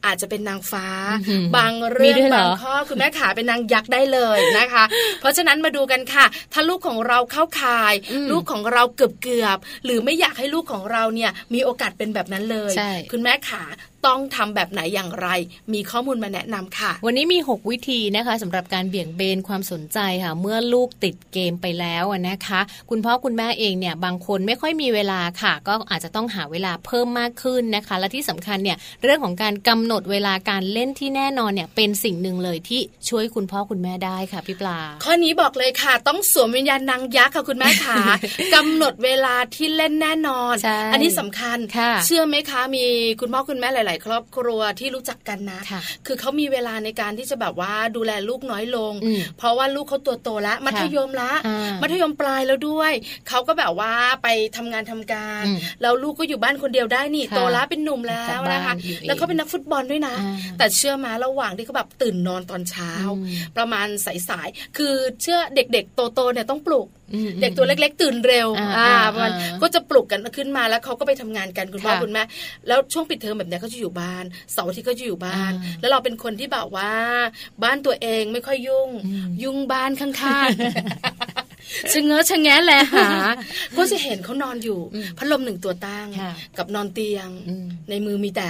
อาจจะเป็นนางฟ้าอื้อหือบางเรื่องมีด้วยเหรอบางข้อคุณแม่ขาเป็นนางยักษ์ได้เลยนะคะ เพราะฉะนั้นมาดูกันค่ะถ้าลูกของเราเข้าข่ายอืมลูกของเราเกือบเกือบๆหรือไม่อยากให้ลูกของเราเนี่ยมีโอกาสเป็นแบบนั้นเลยใช่คุณแม่ขา ต้องทำแบบไหนอย่างไร มีข้อมูลมาแนะนำค่ะ วันนี้มี 6 วิธีนะคะสำหรับการเบี่ยงเบนความสนใจค่ะ เมื่อลูกติดเกมไปแล้วอะนะคะ คุณพ่อคุณแม่เองเนี่ยบางคนไม่ค่อยมีเวลาค่ะ ก็อาจจะต้องหาเวลาเพิ่มมากขึ้นนะคะ และที่สำคัญเนี่ยเรื่องของการกำหนดเวลาการเล่นที่แน่นอนเนี่ยเป็นสิ่งหนึ่งเลยที่ช่วยคุณพ่อคุณแม่ได้ค่ะพี่ปลา ข้อนี้บอกเลยค่ะ ต้องสวมวิญญาณนางยักษ์ค่ะคุณแม่ขากำหนดเวลาที่เล่นแน่นอนใช่อันี้สำคัญค่ะเชื่อไหมคะมีคุณพ่อคุณแม่หลายๆครอบครัวที่รู้จักกันนะค่ะคือเขามีเวลาในการที่จะแบบว่าดูแลลูกน้อยลงอืมเพราะว่าลูกเขาตัวโตแล้วมัธยมละอ่ามัธยมปลายแล้วด้วยเขาก็แบบว่าไปทำงานทำการอืมแล้วลูกก็อยู่บ้านคนเดียวได้นี่ค่ะโตแล้วเป็นหนุ่มแล้วนะคะกลับบ้านอยู่เองแล้วเขาเป็นนักฟุตบอลด้วยนะอ่าแต่เชื่อมาระหว่างที่เขาแบบตื่นนอนตอนเช้าอืมประมาณสายๆคือเชื่อเด็กๆโตๆเนี่ยต้องปลุกอืมเด็กตัวเล็ก ๆ ตื่นเร็ว อ่าอ่าอ่าประมาณอ่าก็จะปลุกกันขึ้นมาแล้วเขาก็ไปทำงานกันคุณพ่อค่ะคุณแม่แล้วช่วงปิดเทอมแบบเนี้ยเขาจะอยู่บ้านเสาร์อาทิตย์ก็จะอยู่บ้านอ่าแล้วเราเป็นคนที่แบบว่า บ้านตัวเองไม่ค่อยยุ่งอืมยุ่งบ้านข้างๆชะเง้อชะแงะแลหา ก็จะเห็นเขานอนอยู่อืมพัดลมหนึ่งตัวตั้งค่ะกับนอนเตียงอืมในมือมีแต่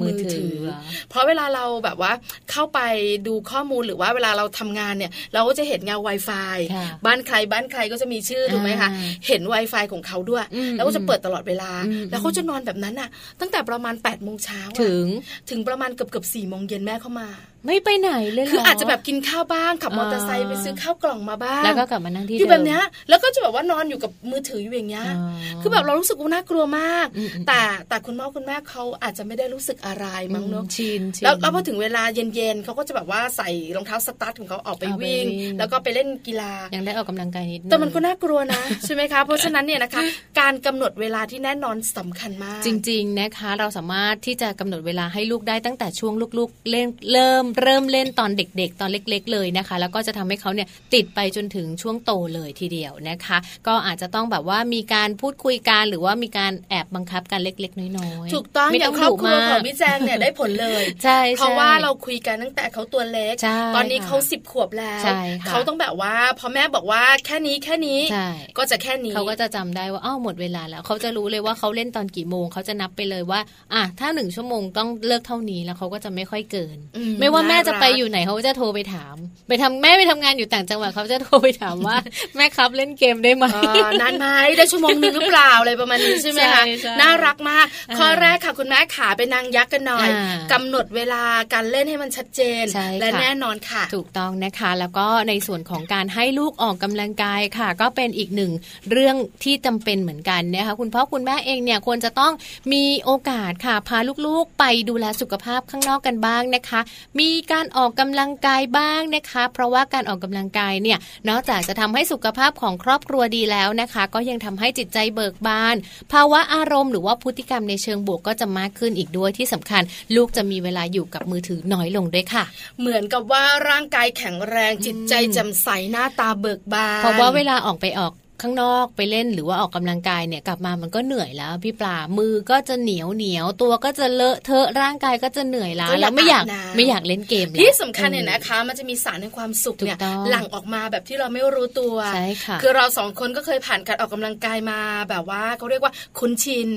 มือถือเหรอเพราะเวลาเราแบบว่าเข้าไปดูข้อมูลหรือว่าเวลาเราทำงานเนี่ย เราก็จะเห็นเงา Wi-Fi ค่ะบ้านใครบ้านใครก็จะมีชื่อถูกไหมคะอ่าเห็น Wi-Fi ของเขาด้วยอืมแล้วก็จะเปิดตลอดเวลาอืมแล้วเขาจะนอนแบบนั้นน่ะ ตั้งแต่ประมาณ8ปดโมงเช้าอะถึงถึงประมาณเกือบเกือบสี่โมงเย็นแม่เข้ามา ไม่ไปไหนเลยเหรคืออาจจะแบบกินข้าวบ้างขับมอเตอร์ไซค์อ่าไปซื้อข้าวกล่องมาบ้างแล้วก็กลับมานั่งที่อยู่เดิมแบบเนี้ยแล้วก็จะแบบว่านอนอยู่กับมือถืออยู่อย่างเงี้ยอ๋อคือแบบเรารู้สึกว่าน่ากลัวมากอืมอืมแต่แต่คุณพ่อคุณแม่เขาอาจจะไม่ได้รู้สึกอะไรมั้งเนอะชินชินแล้วแล้วพอถึงเวลาเย็นๆเขาก็จะแบบว่าใส่รองเท้าสตั๊ดของเขาออกไปเอาไปวิ่งวิ่ง แล้วก็ไปเล่นกีฬายังได้ออกกำลังกายนิดนึงแต่มันก็น่ากลัวนะใช่ไหมคะเพราะฉะนั้นเนี่ยนะคะกการกำหนดเวลาที่แน่นอนสำคัญมาก จริง ๆนะคะ เราสามารถที่จะกำหนดเวลาให้ลูกได้ตั้งแต่ช่วงลูกๆเล่นเริ่มเริ่มเล่นตอนเด็ก ๆ ตอนเล็ก ๆ เลยนะคะ แล้วก็จะทำให้เขาเนี่ยติดไปจนถึงช่วงโตเลยทีเดียวนะคะ ก็อาจจะต้องแบบว่ามีการพูดคุยกันหรือว่ามีการแอบบังคับกันเล็ก ๆ น้อยๆถูกต้องไม่อย่าต้งองครอบดุครัวมาของกพี่แจงเนี่ยได้ผลเลยใช่เพราะว่าใช่เราคุยกันตั้งแต่เขาตัวเล็กใช่ตอนนี้เขาค่ะสิบขวบแล้วใช่ค่ะเขาต้องแบบว่าพอแม่บอกว่าแค่นี้แค่นี้ใช่ก็จะแค่นี้เขาก็จะจำได้ว่าอ้าวหมดเวลาแล้วเขาจะรู้เลยว่าเขาเล่นตอนกี่โมงเขาจะนับไปเลยว่าอะถ้าหนึ่งชั่วโมงต้องเลิกเท่านี้แล้วเขาก็จะไม่ค่อยเกินอืไม่ว่าแม่จะไปน่รักอยู่ไหนเขาก็จะโทรไปถาม ไปทำแม่ไปทำงานอยู่ต่างจังหวัดเขาจะโทรไปถามว่า แม่ครับเล่นเกมได้ไหมเอ่อนานไหมได้ชั่วโมงหนึงหรือเปล่าอะไรประมาณนี้ใช่ไหมคะใช่ใช่น่ารักมากอ่าข้อแรกค่ะคุณแม่ขาเป็นนางยักษ์กันหน่อยอ่ากำหนดเวลาการเล่นให้มันชัดเจนใช่และค่ะแน่นอนค่ะ ถูกต้องนะคะ แล้วก็ในส่วนของการให้ลูกออกกำลังกายค่ะ ก็เป็นอีกหนึ่งเรื่องที่จำเป็นเหมือนกันนะคะคุณพ่อคุณแม่เองเนี่ยควรจะต้องมีโอกาสค่ะพาลูกๆ ไปดูแลสุขภาพข้างนอกกันบ้างนะคะ มีการออกกำลังกายบ้างนะคะ เพราะว่าการออกกำลังกายเนี่ยนอกจากจะทำให้สุขภาพของครอบครัวดีแล้วนะคะ ก็ยังทำให้จิตใจเบิกบาน ภาวะอารมณ์หรือว่าพฤติกรรมในเชิงบวกก็จะมากขึ้นอีกด้วยที่สำคัญ ลูกจะมีเวลาอยู่กับมือถือน้อยลงด้วยค่ะ เหมือนกับว่าร่างกายแข็งแรงจิตใจแจ่มใสหน้าตาเบิกบานเพราะว่าเวลาออกไปออก ข้างนอกไปเล่นหรือว่าออกกำลังกายเนี่ยกลับมามันก็เหนื่อยแล้วพี่ปลามือก็จะเหนียวเหนียวตัวก็จะเลอะเทอะร่างกายก็จะเหนื่อยล้าแล้วไม่อยากไม่อยากเล่นเกมแล้วที่สำคัญเนี่ยนะคะ มันจะมีสารในความสุขเนี่ยถูกต้องหลั่งออกมาแบบที่เราไม่รู้ตัวใช่ค่ะคือเราสองคนก็เคยผ่านการออกกำลังกายมาแบบว่าเขาเรียกว่าคุ้นชิน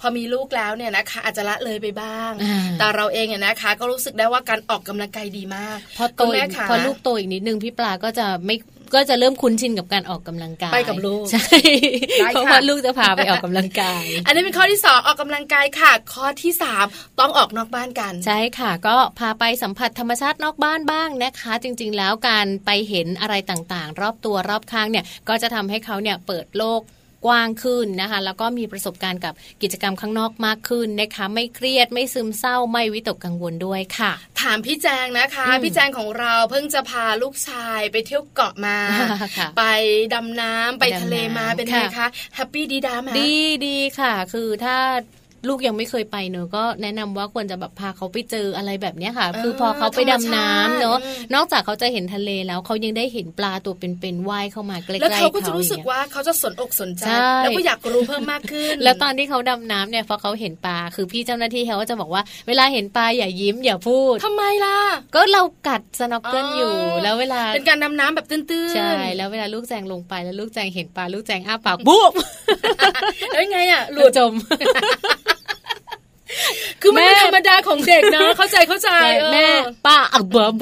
พอมีลูกแล้วเนี่ยนะคะ อาจจะละเลยไปบ้างอ่าแต่เราเองเนี่ยนะคะ ก็รู้สึกได้ว่าการออกกำลังกายดีมาก พอโตคุณอีแม่กค่ะพอลูกโตอีกนิดนึงพี่ปลาก็จะไม่ ก็จะเริ่มคุ้นชินกับการออกกำลังกายไปกับลูกใช่ได้ค่ะเพราะว่าลูกจะพาไปออกกำลังกาย อันนี้เป็นข้อที่สองออกกำลังกายค่ะ ข้อที่สามต้องออกนอกบ้านกัน ใช่ค่ะ ก็พาไปสัมผัสธรรมชาตินอกบ้านบ้างนะคะ จริง ๆ แล้วการไปเห็นอะไรต่างๆ รอบตัวรอบข้างเนี่ยก็จะทำให้เขาเนี่ยเปิดโลก กว้างขึ้นนะคะ แล้วก็มีประสบการณ์กับกิจกรรมข้างนอกมากขึ้นนะคะ ไม่เครียดไม่ซึมเศร้าไม่วิตกกังวลด้วยค่ะ ถามพี่แจงนะคะอืมพี่แจงของเราเพิ่งจะพาลูกชายไปเที่ยวเกาะมาค่ะไปดำน้ำไปทะเลมาไปดำน้ำเป็นไงค่ะคะ happy ดีดามาดีดีค่ะ คือถ้า ลูกยังไม่เคยไปเนอะก็แนะนำว่าควรจะแบบพาเขาไปเจออะไรแบบเนี้ยค่ะเออคือพอเขาไปดำน้ำเนอะธรรมชาตินอกจากเขาจะเห็นทะเลแล้วเขายังได้เห็นปลาตัวเป็นๆว่ายเข้ามาใกล้ๆแล้วเขาก็จะอย่งรู้สึกเงี้ยว่าเขาจะสนอกสนใจใช่แล้วก็อยากรู้เพิ่มมากขึ้น แล้วตอนที่เขาดำน้ำเนี่ยพอเขาเห็นปลาคือพี่เจ้าหน้าที่เขาก็จะบอกว่าเวลาเห็นปลาอย่ายิ้มอย่าพูดทำไมล่ะ ก็เรากัดสนอกเกิลอยู่อ๋อแล้วเวลาเป็นการดำน้ำแบบตื้นๆใช่แล้วเวลาลูกแจงลงไปแล้วลูกแจงเห็นปลาลูกแจงอ้าปากบุ๊บแล้วยังไงอะหหลุลุดดจม คือมันเป็นแม่ธรรมดาของเด็กนะ เข้าใจเข้าใจเออแม่ป้าอักเบิม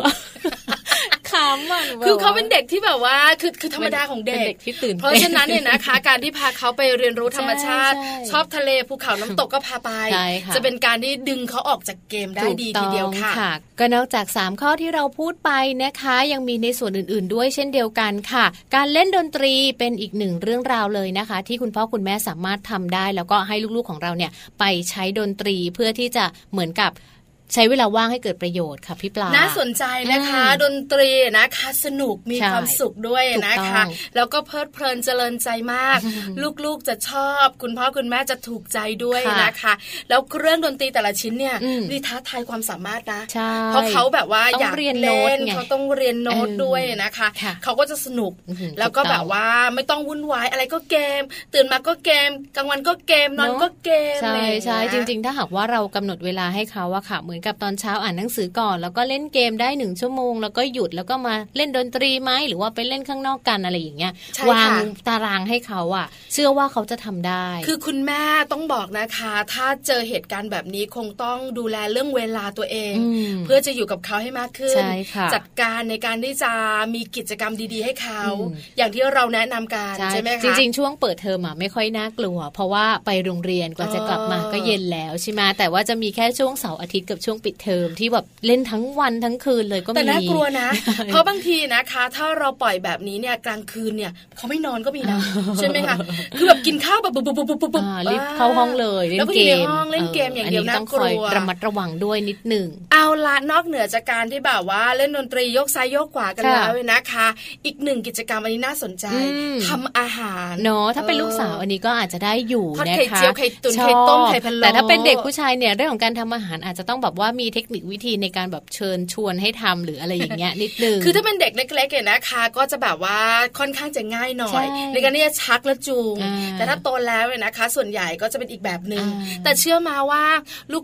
ขำอะหนูบกคือเขาเป็นเด็กที่แบบว่าคือคือธรรมดาของเด็เป็นกเด็กที่ตื่นเพราะฉะนั้นเนี่ยนะคะ การที่พาเขาไปเรียนรู้ธรรมชาติใช่ใช่ชอบทะเลภูเขาน้ำตกก็พาไปใช่ค่ะจะเป็นการที่ดึงเขาออกจากเกมได้ถูกดีต้ทีองเดียวค่ะ ก็นอกจาก 3 ข้อที่เราพูดไปนะคะ ยังมีในส่วนอื่น ๆ ด้วยเช่นเดียวกันค่ะ การเล่นดนตรีเป็นอีกหนึ่งเรื่องราวเลยนะคะ ที่คุณพ่อคุณแม่สามารถทำได้ แล้วก็ให้ลูกๆของเราเนี่ยไปใช้ดนตรีเพื่อที่จะเหมือนกับ ใช้เวลาว่างให้เกิดประโยชน์ค่ะพี่ปลา น่าสนใจนะคะอืมดนตรีนะคะสนุกมีใช่ความสุขด้วยถูกนะต้องคะ แล้วก็เพลิดเพลินเจริญใจมาก ลูกๆจะชอบ คุณพ่อคุณแม่จะถูกใจด้วยค่ะนะคะ แล้วเครื่องดนตรีแต่ละชิ้นเนี่ยอืมนี่ท้าทายความสามารถนะใช่เพราะเขาแบบว่าต้องอยากเรียนเล่โน้ตนไงเขาต้องเรียนโน้ตเออด้วยนะคะค่ะเขาก็จะสนุกอื้อหือแล้วก็ถูกต้องแบบว่าไม่ต้องวุ่นวายอะไรก็เกม ตื่นมาก็เกมกลางวันก็เกมนอนเนอะก็เกมใช่อะไรอย่างใช่เงี้ยจริง ๆ ถ้าหากว่าเรากำหนดเวลาให้เขาอะค่ะเหมือนกับตอนเช้าอ่านหนังสือก่อน แล้วก็เล่นเกมได้หนึ่งชั่วโมง แล้วก็หยุดแล้วก็มาเล่นดนตรีไหมหรือว่าไปเล่นข้างนอกกันอะไรอย่างเงี้ยใช่วางค่ะตารางให้เขาอะเชื่อว่าเขาจะทำได้ คือคุณแม่ต้องบอกนะคะ ถ้าเจอเหตุการณ์แบบนี้คงต้องดูแลเรื่องเวลาตัวเองมเพื่อจะอยู่กับเขาให้มากขึ้นใช่ค่ะจัดการในการที่จะมีกิจกรรมดีๆ ให้เขาอืมอย่างที่เราแนะนำกันใช่ไหมคะจริงๆช่วงเปิดเทอมอะไม่ค่อยน่ากลัว เพราะว่าไปโรงเรียนกว่าจะกลับมาเออก็เย็นแล้วใช่ไหมแต่ว่าจะมีแค่ช่วงเสาร์อาทิตย์กับช่วงปิดเทอมที่แบบเล่นทั้งวันทั้งคืนเลยก็มีแต่น่ากลัวนะ เพราะบางทีนะคะ ถ้าเราปล่อยแบบนี้เนี่ยกลางคืนเนี่ยเขาไม่นอนก็มีนะใช่ไหมคะคือแบบกินข้าวแบบปุ๊บปุ๊บปุ๊บปุ๊บปุ๊บอ่ารีบเข้าห้องเลยเล่แล้วนก็เกอยู่ในมห้องเล่นเกมอย่างเดียวอันนี้น่าต้องกคอยลัวระมัดระวังด้วยนิดหนึ่งเอาละนอกเหนือจากการที่แบบว่าเล่นดนตรียกซ้ายยกขวากันค่ะแล้วเนี่ยนะคะ อีกหนึ่งกิจกรรมอันนี้น่าสนใจอืมทำอาหารเนาะถ้าเป็นลูกสาวอันนี้ก็อาจจะได้อยู่ทอดนะไข่คะเจียวไข่ตุ๋นชอบไข่ต้มไข่พะโล้แต่ถ้าเป็นเด็กผู้ชายเนี่ยเรื่องของการทำอาหารอาจจะต้องแบบว่ามีเทคนิควิธีในการแบบเชิญชวนให้ทำหรืออะไรอย่างเงี้ยนิดนึงคือถ้าเป็นเด็กเล็กๆเนี่ยนะคะ ก็จะแบบว่าค่อนข้างจะง่ายหน่อยใช่ในการที่จะชักและจูงอ่าแต่ถ้าโตแล้วเนี่ยนะคะ ส่วนใหญ่ก็จะเป็นอีกแบบหนึ่งอ่าแต่เชื่อมาว่า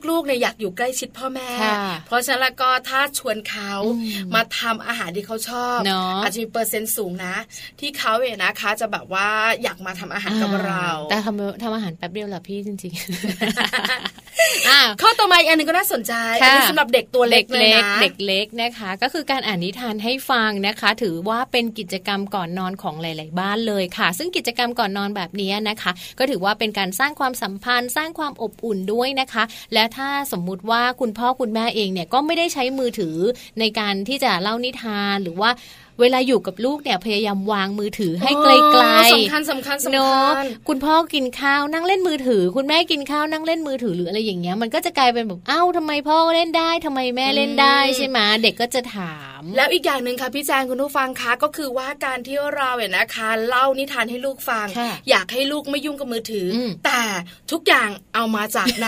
ลูกๆเนี่ยอยากอยู่ใกล้ชิดพ่อแม่ค่ะเพราะฉะนั้นแล้วก็ถ้าชวนเขาอืมมาทำอาหารที่เขาชอบเนาะอาจจะมีเปอร์เซ็นต์สูงนะ ที่เขาเนี่ยนะคะ จะแบบว่าอยากมาทำอาหารกับเรา แต่ทำทำอาหารแป๊บเดียวเหรอพี่จริงๆอะข้อต่อมาอีกอันหนึงก็น่าสนใจอันนี้สำหรับเด็กตัวเล็กเลยเด็กนะเด็กเล็กนะคะ ก็คือการอ่านนิทานให้ฟังนะคะ ถือว่าเป็นกิจกรรมก่อนนอนของหลาย ๆ บ้านเลยค่ะ ซึ่งกิจกรรมก่อนนอนแบบนี้นะคะ ก็ถือว่าเป็นการสร้างความสัมพันธ์ สร้างความอบอุ่นด้วยนะคะ และถ้าสมมุติว่าคุณพ่อคุณแม่เองเนี่ยก็ไม่ได้ใช้มือถือในการที่จะเล่านิทานหรือว่า เวลาอยู่กับลูกเนี่ยพยายามวางมือถือให้ไกลอ๋อๆสำคัญสำคัญสำเนอะคัญคุณพ่อกินข้าวนั่งเล่นมือถือ คุณแม่กินข้าวนั่งเล่นมือถือหรืออะไรอย่างเงี้ยมันก็จะกลายเป็นแบบเอ้าทำไมพ่อเล่นได้ทำไมแม่เล่นได้อืมใช่ไหมเด็กก็จะถาม แล้วอีกอย่างหนึ่งค่ะพี่แจงคุณผู้ฟังคะก็คือว่าการที่เราเนี่ยนะคะเล่านิทานให้ลูกฟังค่ะอยากให้ลูกไม่ยุ่งกับมือถืออมแต่ทุกอย่างเอามาจากใน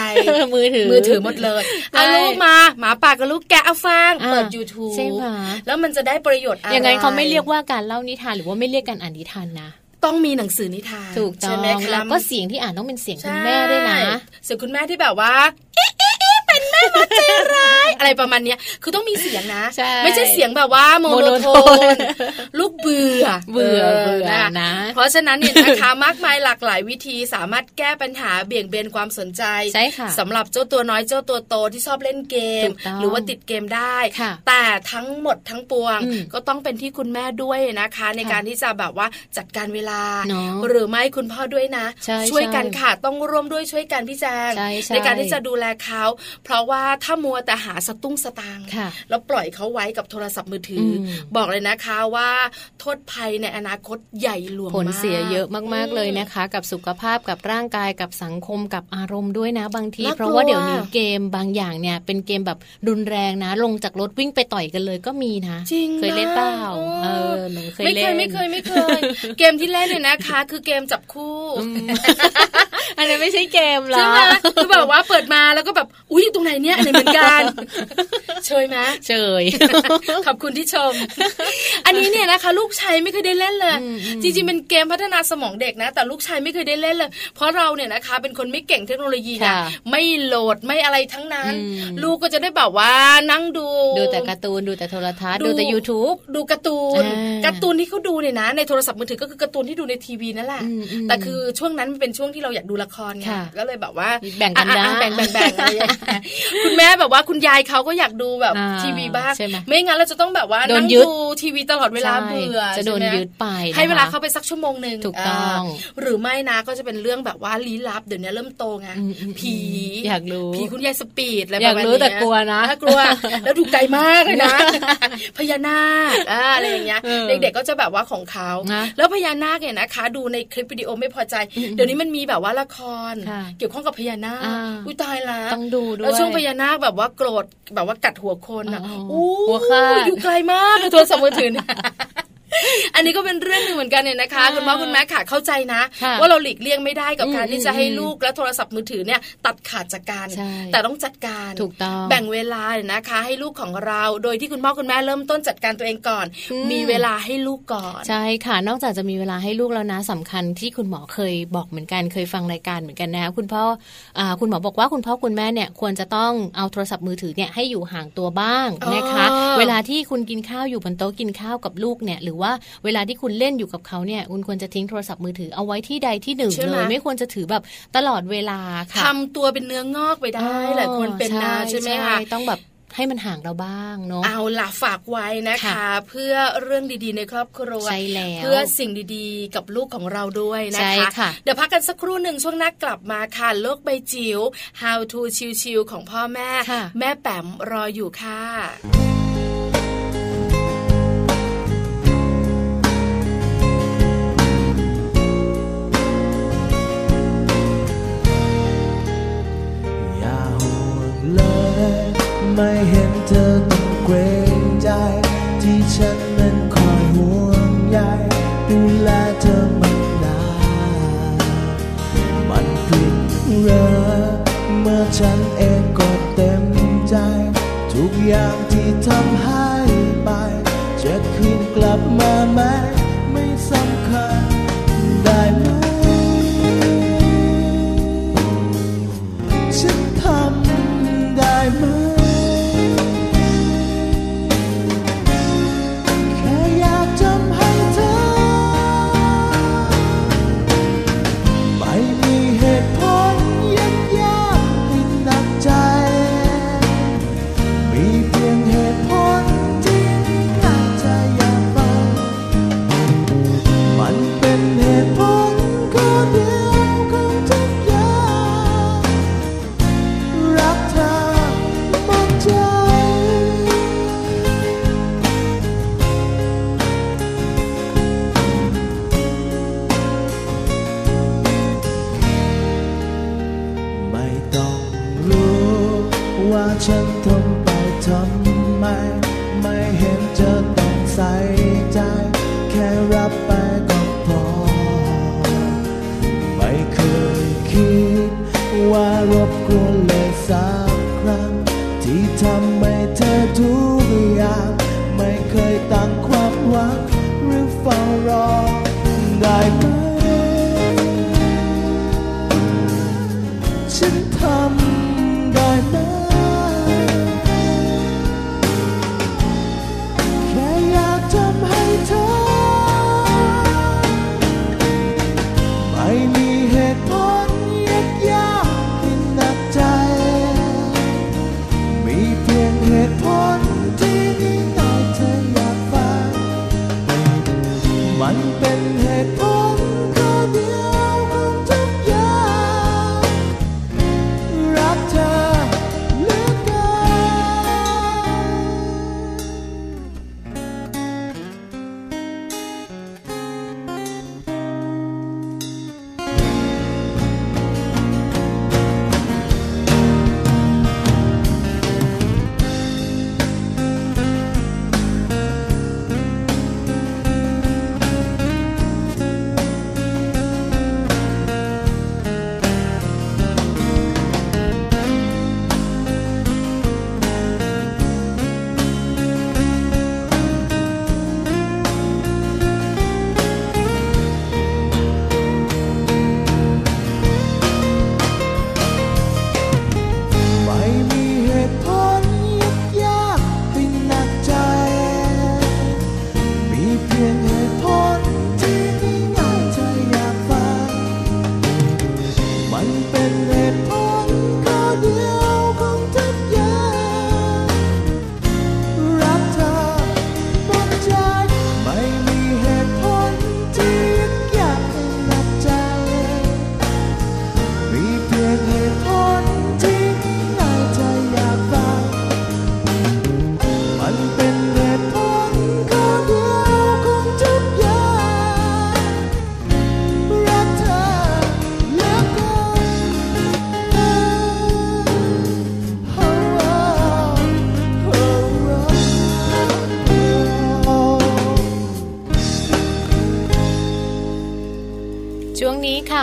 มือถือมือถือหมดเลยใช่เอาลูกมาหมาป่ากับลูกแกะเอาฟังอ่าเปิด YouTube ใช่ไหมแล้วมันจะได้ประโยชน์อะไรอย่างนั้นเขาไม่เรียกว่าการเล่านิทานหรือว่าไม่เรียกการอ่านนิทานนะต้องมีหนังสือนิทานถูกต้อใช่งไหมคะแล้วก็เสียงที่อ่านต้องเป็นเสียงคุณใช่แม่ด้วยนะเสียงคุณแม่ที่แบบว่าเอ๊ะเอ๊ะเอ๊ะเป็นแม่มาใจร้ายอะไรประมาณเนี้ยคือต้องมีเสียงนะใช่ไม่ใช่เสียงแบบว่าโมโนโท monotone นลูก เบื่อ เบื่อเบื่อนะนะ เพราะฉะนั้นเนี่ยนะคะมากมายหลากหลายวิธีสามารถแก้ปัญหาเบี่ยงเบนความสนใจใช่ค่ะสำหรับเจ้าตัวน้อยเจ้าตัวโตที่ชอบเล่นเกมถูกต้องหรือว่าติดเกมได้ค่ะแต่ทั้งหมดทั้งปวงอืมก็ต้องเป็นที่คุณแม่ด้วยนะคะ ในค่ะการที่จะแบบว่าจัดการเวลาเนอะหรือไม่คุณพ่อด้วยนะใช่ช่วยกันใช่ค่ะต้องร่วมด้วยช่วยกันพี่แจงใช่ใช่การที่จะดูแลเขาเพราะว่าถ้ามัวแต่หาสตุ้งสตางค์ค่ะแล้วปล่อยเขาไว้กับโทรศัพท์มือถืออมบอกเลยนะคะว่า โทษภัยในอนาคตใหญ่หลวงผลมากเสียเยอะมากๆเลยนะคะ กับสุขภาพกับร่างกายกับสังคมกับอารมณ์ด้วยนะบางทีน่ากลัวเพราะว่าเดี๋ยวนี้เกมบางอย่างเนี่ย เป็นเกมแบบรุนแรงนะ ลงจากรถวิ่งไปต่อยกันเลยก็มีนะจริงเคยเล่นเปล่านะเออหนูเคยไม่เล่เคยนไม่เคยไม่เคย เกมที่เล่นเนี่ยนะคะ คือเกมจับคู่อันนั้นไม่ใช่เกมหรใช่อไหมคือแบบว่าเปิดมาแล้วก็แบบอุ้ยอยู่ตรงไหนเนี่ยอันไหนเหมือนกันเชยไหมเฉยขอบคุณที่ชม อันนี้เนี่ยนะคะ ลูกชายไม่เคยได้เล่นเลยอืมอืมจริงๆเป็นเกมพัฒนาสมองเด็กนะ แต่ลูกชายไม่เคยได้เล่นเลย เพราะเราเนี่ยนะคะ เป็นคนไม่เก่งเทคโนโลยีนะค่ะไม่โหลดไม่อะไรทั้งนั้นอืมลูกก็จะได้แบบว่านั่งดู ดูแต่การ์ตูนดูแต่โทรทัศน์ดูแต่ YouTube ดูการ์ตูนอ่าการ์ตูนที่เขาดูเนี่ยนะ ในโทรศัพท์มือถือก็คือการ์ตูนที่ดูในทีวีนั่นแหละอืมอืมแต่คือช่วงนั้นมันเป็นช่วงที่เราอยากดูละครไงค่ะก็เลยแบบว่าแบ่งกันอะนะอะแบ่งแบ่งแบ่งอะไรอย่างเงี้ยคุณแม่แบบว่าคุณยายเขาก็อยากดูแบบอ่าทีวีบ้างใช่ไหมไม่งั้นเราจะต้องแบบว่าโดนนั่งยึดดูทีวีตลอดเวลาใช่เบื่อจะโดนใช่ไหมยึดไปนะคะให้เวลาเขาไปสักชั่วโมงหนึ่งถูกต้องาหรือไม่นะก็จะเป็นเรื่องแบบว่าลี้ลับเดี๋ยวนี้เริ่มโตไงอืมอืมผีอยากรู้ผีคุณยายสปีดอะไรอยากประมาณรู้เนี้แต่กลัวนะากลัว แล้วดูไกลมากเลยนะพญานาคอ่าอะไรอย่างเงี้ยเออเด็กๆก็จะแบบว่าของเขานะแล้วพญานาคเนี่ยนะคะ ดูในคลิปวิดีโอไม่พอใจ เดี๋ยวนี้มันมีแบบว่าละครค่ะเกี่ยวข้องกับพญานาคอ่าอุ้ยตายละต้องดูด้วยแล้วช่วงพญานาคแบบว่าโกรธแบบว่ากัดหัวคนอะอ๋ออู้หัวขาดอยู่ไกลมากโทรศัพท์มือถือเนี่ย อันนี้ก็เป็นเรื่องหนึ่งเหมือนกันเนี่ยนะคะอ่าคุณพ่อคุณแม่ค่ะเข้าใจนะค่ะว่าเราหลีกเลี่ยงไม่ได้กับการอืมที่จะให้อืมลูกและโทรศัพท์มือถือเนี่ยตัดขาดจากกันใช่แต่ต้องจัดการถูกต้องแบ่งเวลาเนี่ยนะคะ ให้ลูกของเรา โดยที่คุณพ่อคุณแม่เริ่มต้นจัดการตัวเองก่อนอืมมีเวลาให้ลูกก่อน ใช่ค่ะ นอกจากจะมีเวลาให้ลูกแล้วนะสำคัญที่คุณหมอเคยบอกเหมือนกันเคยฟังรายการเหมือนกันนะคุณพ่ออาคุณหมอบอกว่าคุณพ่อคุณแม่เนี่ยควรจะต้องเอาโทรศัพท์มือถือเนี่ยให้อยู่ห่างตัวบ้างนะคะอ๋อเวลาที่คุณกินข้าวอยู่บนโต๊ะกินข้าวกับลูกเนี่ยหรือว่าเวลาที่คุณเล่นอยู่กับเขาเนี่ยคุณควรจะทิ้งโทรศัพท์มือถือเอาไว้ที่ใดที่หนึ่งใช่ไหเลมยไม่ควรจะถือแบบตลอดเวลาค่ะทำตัวเป็นเนื้องอกไปได้หลายคนเป็นนะใช่ไหมคะต้องแบบให้มันห่างเราบ้างเนาะเอาล่ะฝากไว้นะคะค่ะเพื่อเรื่องดีๆในครอบครัวใช่แล้วเพื่อสิ่งดีๆ กับลูกของเราด้วยนะใช่คะค่ะเดี๋ยวพักกันสักครู่หนึ่งช่วงหน้ากลับมาค่ะโลกใบจิ๋ว How to ชิวๆของพ่อแม่ค่ะแม่แป๋มรออยู่ค่ะ ไม่เห็นเธอต้องเกรงใจ ที่ฉันนั้นคอยห่วงใยดูแลเธอมานานมันผิดเหรอเมื่อฉันเองก็เต็มใจ ทุกอย่างที่ทำให้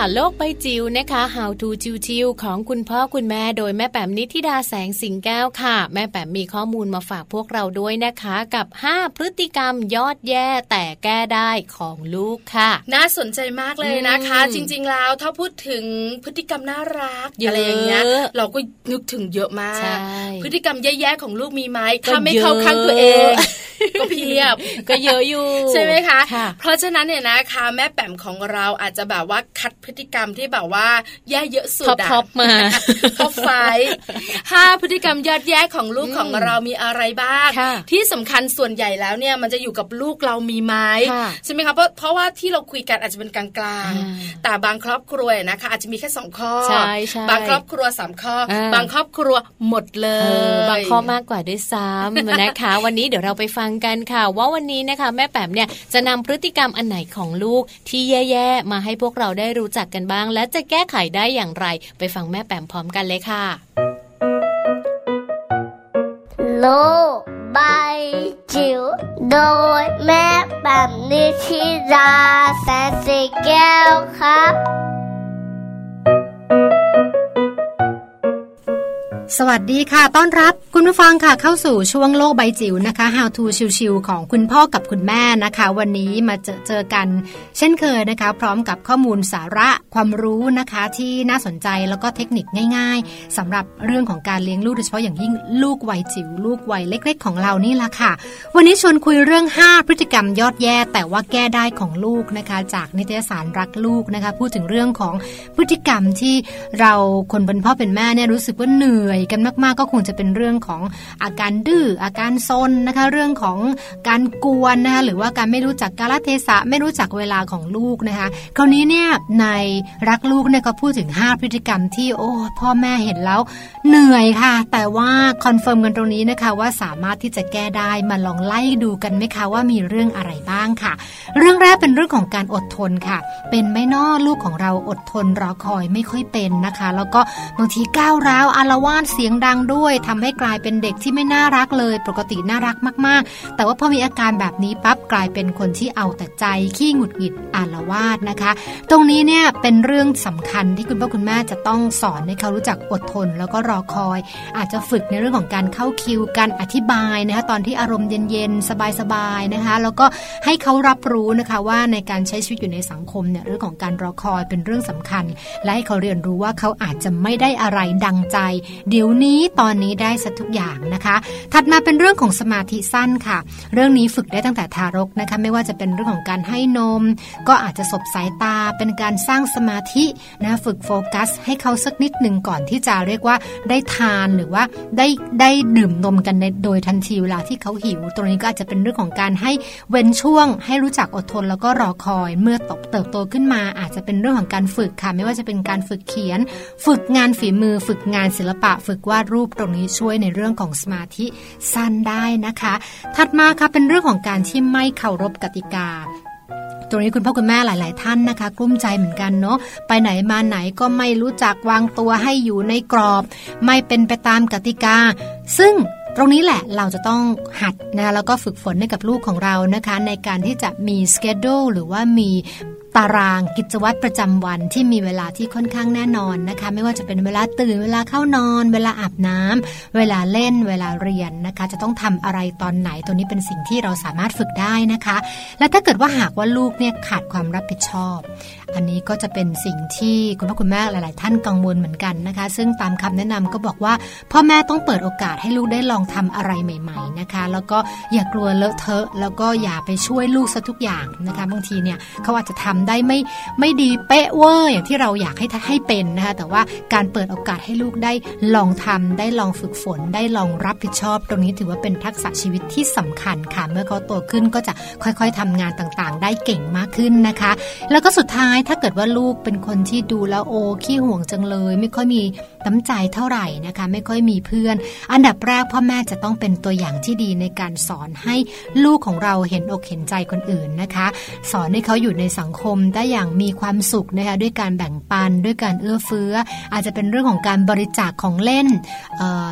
ค่ะโลกใบจิ๋วนะคะ How to จิวๆของคุณพ่อคุณแม่โดยแม่แป๋มนิธิดาแสงสิงแก้วค่ะ แม่แป๋มมีข้อมูลมาฝากพวกเราด้วยนะคะ กับ 5 พฤติกรรมยอดแย่แต่แก้ได้ของลูกค่ะ น่าสนใจมากเลยนะคะอืมจริงๆแล้วถ้าพูดถึงพฤติกรรมน่ารักเยอะอะไรอย่างเงี้ยเราก็นึกถึงเยอะมาใช่กพฤติกรรมแย่ๆของลูกมีไหมก็ถ้าไม่เยอะเข้าข้างตัวเองก็เพียบก็เยอะอยู่ใช่ไหมคะค่ะเพราะฉะนั้นเนี่ยนะคะ แม่แป๋มของเราอาจจะแบบว่าคัดพฤติกรรมที่แบบว่า แย่เยอะสุด top อะ top มา top five ห้าพฤติกรรมยอดแย่ของลูกของเรามีอะไรบ้างค่ะที่สำคัญส่วนใหญ่แล้วเนี่ยมันจะอยู่กับลูกเรามีไหมค่ะใช่ไหมคะเพราะเพราะว่าที่เราคุยกันอาจจะเป็นกลางอ่าๆแต่บางครอบครัวนะคะ อาจจะมีแค่สองข้อใช่ใช่บางครอบครัวสามข้ออ่าบางครอบครัวหมดเลยเออบางข้อมากกว่าด้วยซ้ำนะคะ วันนี้เดี๋ยวเราไปฟังกันค่ะ ว่าวันนี้นะคะ แม่แป๋มเนี่ยจะนำพฤติกรรมอันไหนของลูกที่แย่ๆมาให้พวกเราได้รู้จักกันบ้าง และจะแก้ไขได้อย่างไร ไปฟังแม่แป๋มพร้อมกันเลยค่ะ โลกใบจิ๋วโดยแม่แปมนิชิราแสนสีแก้วครับ สวัสดีค่ะ ต้อนรับคุณผู้ฟังค่ะเข้าสู่ช่วงโลกใบจิ๋วนะคะ How to ชิวๆของคุณพ่อกับคุณแม่นะคะ วันนี้มาเจอเจอกัน เช่นเคยนะคะ พร้อมกับข้อมูลสาระความรู้นะคะที่น่าสนใจแล้วก็เทคนิคง่าย ๆสำหรับเรื่องของการเลี้ยงลูกโดยเฉพาะอย่างยิ่งลูกวัยจิ๋วลูกวัยเล็ก ๆ ของเรานี่แหละค่ะ วันนี้ชวนคุยเรื่อง 5 พฤติกรรมยอดแย่แต่ว่าแก้ได้ของลูกนะคะ จากนิตยสารรักลูกนะคะ พูดถึงเรื่องของพฤติกรรมที่เราคนเป็นพ่อเป็นแม่เนี่ยรู้สึกว่าเหนื่อยกันมาก ๆ ก็คงจะเป็นเรื่องของอาการดื้ออาการซนนะคะ เรื่องของการกวนนะคะหรือว่าการไม่รู้จักกาลเทศะไม่รู้จักเวลาของลูกนะคะ คราวนี้เนี่ยในรักลูกเนี่ยก็พูดถึง 5 พฤติกรรมที่โอ้พ่อแม่เห็นแล้ว เหนื่อยค่ะ แต่ว่า confirm กันตรงนี้นะคะว่าสามารถที่จะแก้ได้มาลองไล่ดูกันไหมคะว่ามีเรื่องอะไรบ้างค่ะ เรื่องแรกเป็นเรื่องของการอดทนค่ะ เป็นไม่นอลูกของเราอดทนรอคอยไม่ค่อยเป็นนะคะ แล้วก็บางทีก้าวร้าวอารวาสเสียงดังด้วยทำให้กลายเป็นเด็กที่ไม่น่ารักเลย ปกติน่ารักมากๆ แต่ว่าพอมีอาการแบบนี้ปั๊บกลายเป็นคนที่เอาแต่ใจขี้หงุดหงิดอารวาสนะคะ ตรงนี้เนี่ยเป็นเรื่องสำคัญที่คุณพ่อคุณแม่จะต้องสอนให้เขารู้จักอดทน แล้วก็รอคอย อาจจะฝึกในเรื่องของการเข้าคิวการอธิบายนะคะตอนที่อารมณ์เย็นๆสบายๆนะคะแล้วก็ให้เขารับรู้นะคะว่าในการใช้ชีวิตอยู่ในสังคมเนี่ยเรื่องของการรอคอยเป็นเรื่องสำคัญ และให้เขาเรียนรู้ว่าเขาอาจจะไม่ได้อะไรดังใจเดีี๋ยวนี้ตอนนี้ได้สัทุกอย่างนะคะ ถัดมาเป็นเรื่องของสมาธิสั้นค่ะ เรื่องนี้ฝึกได้ตั้งแต่ทารกนะคะ ไม่ว่าจะเป็นเรื่องของการให้นม ก็อาจจะสบสายตาเป็นการสร้างสมาธินะฝึกโฟกัส ให้เขาสักนิดหนึ่งก่อนที่จะเรียกว่าได้ทานหรือว่าได้ได้ดื่มนมกันในโดยทันทีเวลาที่เขาหิว ตรงนี้ก็อาจจะเป็นเรื่องของการให้เว้นช่วง ให้รู้จักอดทนแล้วก็รอคอย เมื่อเติบโตขึ้นมา อาจจะเป็นเรื่องของการฝึกค่ะ ไม่ว่าจะเป็นการฝึกเขียน ฝึกงานฝีมือ ฝึกงานศิลปะฝึกวาดรูปตรงนี้ช่วยในเรื่องของสมาธิสั้นได้นะคะ ถัดมาค่ะเป็นเรื่องของการที่ไม่เคารพกติกาตรงนี้คุณพ่อคุณแม่หลาย ๆ ท่านนะคะกลุ้มใจเหมือนกันเนาะไปไหนมาไหนก็ไม่รู้จักวางตัวให้อยู่ในกรอบ ไม่เป็นไปตามกติกา ซึ่งตรงนี้แหละเราจะต้องหัดนะแล้วก็ฝึกฝนให้กับลูกของเรานะคะ ในการที่จะมีสเกจดูหรือว่ามีตารางกิจวัตรประจำวันที่มีเวลาที่ค่อนข้างแน่นอนนะคะ ไม่ว่าจะเป็นเวลาตื่นเวลาเข้านอน เวลาอาบน้ำเวลาเล่นเวลาเรียนนะคะ จะต้องทำอะไรตอนไหนตัวนี้เป็นสิ่งที่เราสามารถฝึกได้นะคะ และถ้าเกิดว่าหากว่าลูกเนี่ยขาดความรับผิดชอบ อันนี้ก็จะเป็นสิ่งที่คุณพ่อคุณแม่หลาย ๆ ท่านกังวลเหมือนกันนะคะ ซึ่งตามคำแนะนำก็บอกว่า พ่อแม่ต้องเปิดโอกาสให้ลูกได้ลองทำอะไรใหม่ ๆ นะคะ แล้วก็อย่ากลัวเลอะเทอะ แล้วก็อย่าไปช่วยลูกซะทุกอย่างนะคะบางทีเนี่ยเขาอาจจะทำได้ไม่ไม่ดีเป๊ะเวอร์อย่างที่เราอยากให้ให้เป็นนะคะแต่ว่าการเปิดโอกาสให้ลูกได้ลองทำได้ลองฝึกฝน ได้ลองรับผิดชอบ ตรงนี้ถือว่าเป็นทักษะชีวิตที่สำคัญค่ะ เมื่อเขาโตขึ้นก็จะค่อยๆทำงานต่างๆ ได้เก่งมากขึ้นนะคะ แล้วก็สุดท้ายถ้าเกิดว่าลูกเป็นคนที่ดูแล้วโอ้ขี้ห่วงจังเลย ไม่ค่อยมีน้ำใจเท่าไหร่นะคะ ไม่ค่อยมีเพื่อน อันดับแรกพ่อแม่จะต้องเป็นตัวอย่างที่ดีในการสอนให้ลูกของเราเห็นอกเห็นใจคนอื่นนะคะ สอนให้เขาอยู่ในสังคมได้อย่างมีความสุขนะคะด้วยการแบ่งปันด้วยการเอื้อเฟื้อ อาจจะเป็นเรื่องของการบริจาคของเล่น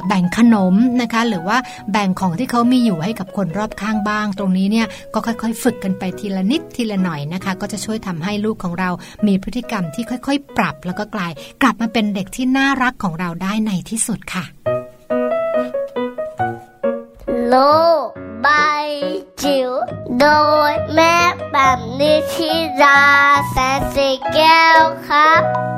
แบ่งขนมนะคะหรือว่าแบ่งของที่เขามีอยู่ให้กับคนรอบข้างบ้าง ตรงนี้เนี่ยก็ค่อยๆ ฝึกกันไปทีละนิดทีละหน่อยนะคะ ก็จะช่วยทำให้ลูกของเรามีพฤติกรรมที่ค่อยๆ ปรับ แล้วก็กลาย กลับมาเป็นเด็กที่น่ารักของเราได้ในที่สุดค่ะ โลกใบจิ๋ว โดยแม่แบบนิชิราแสนสีแก้วครับ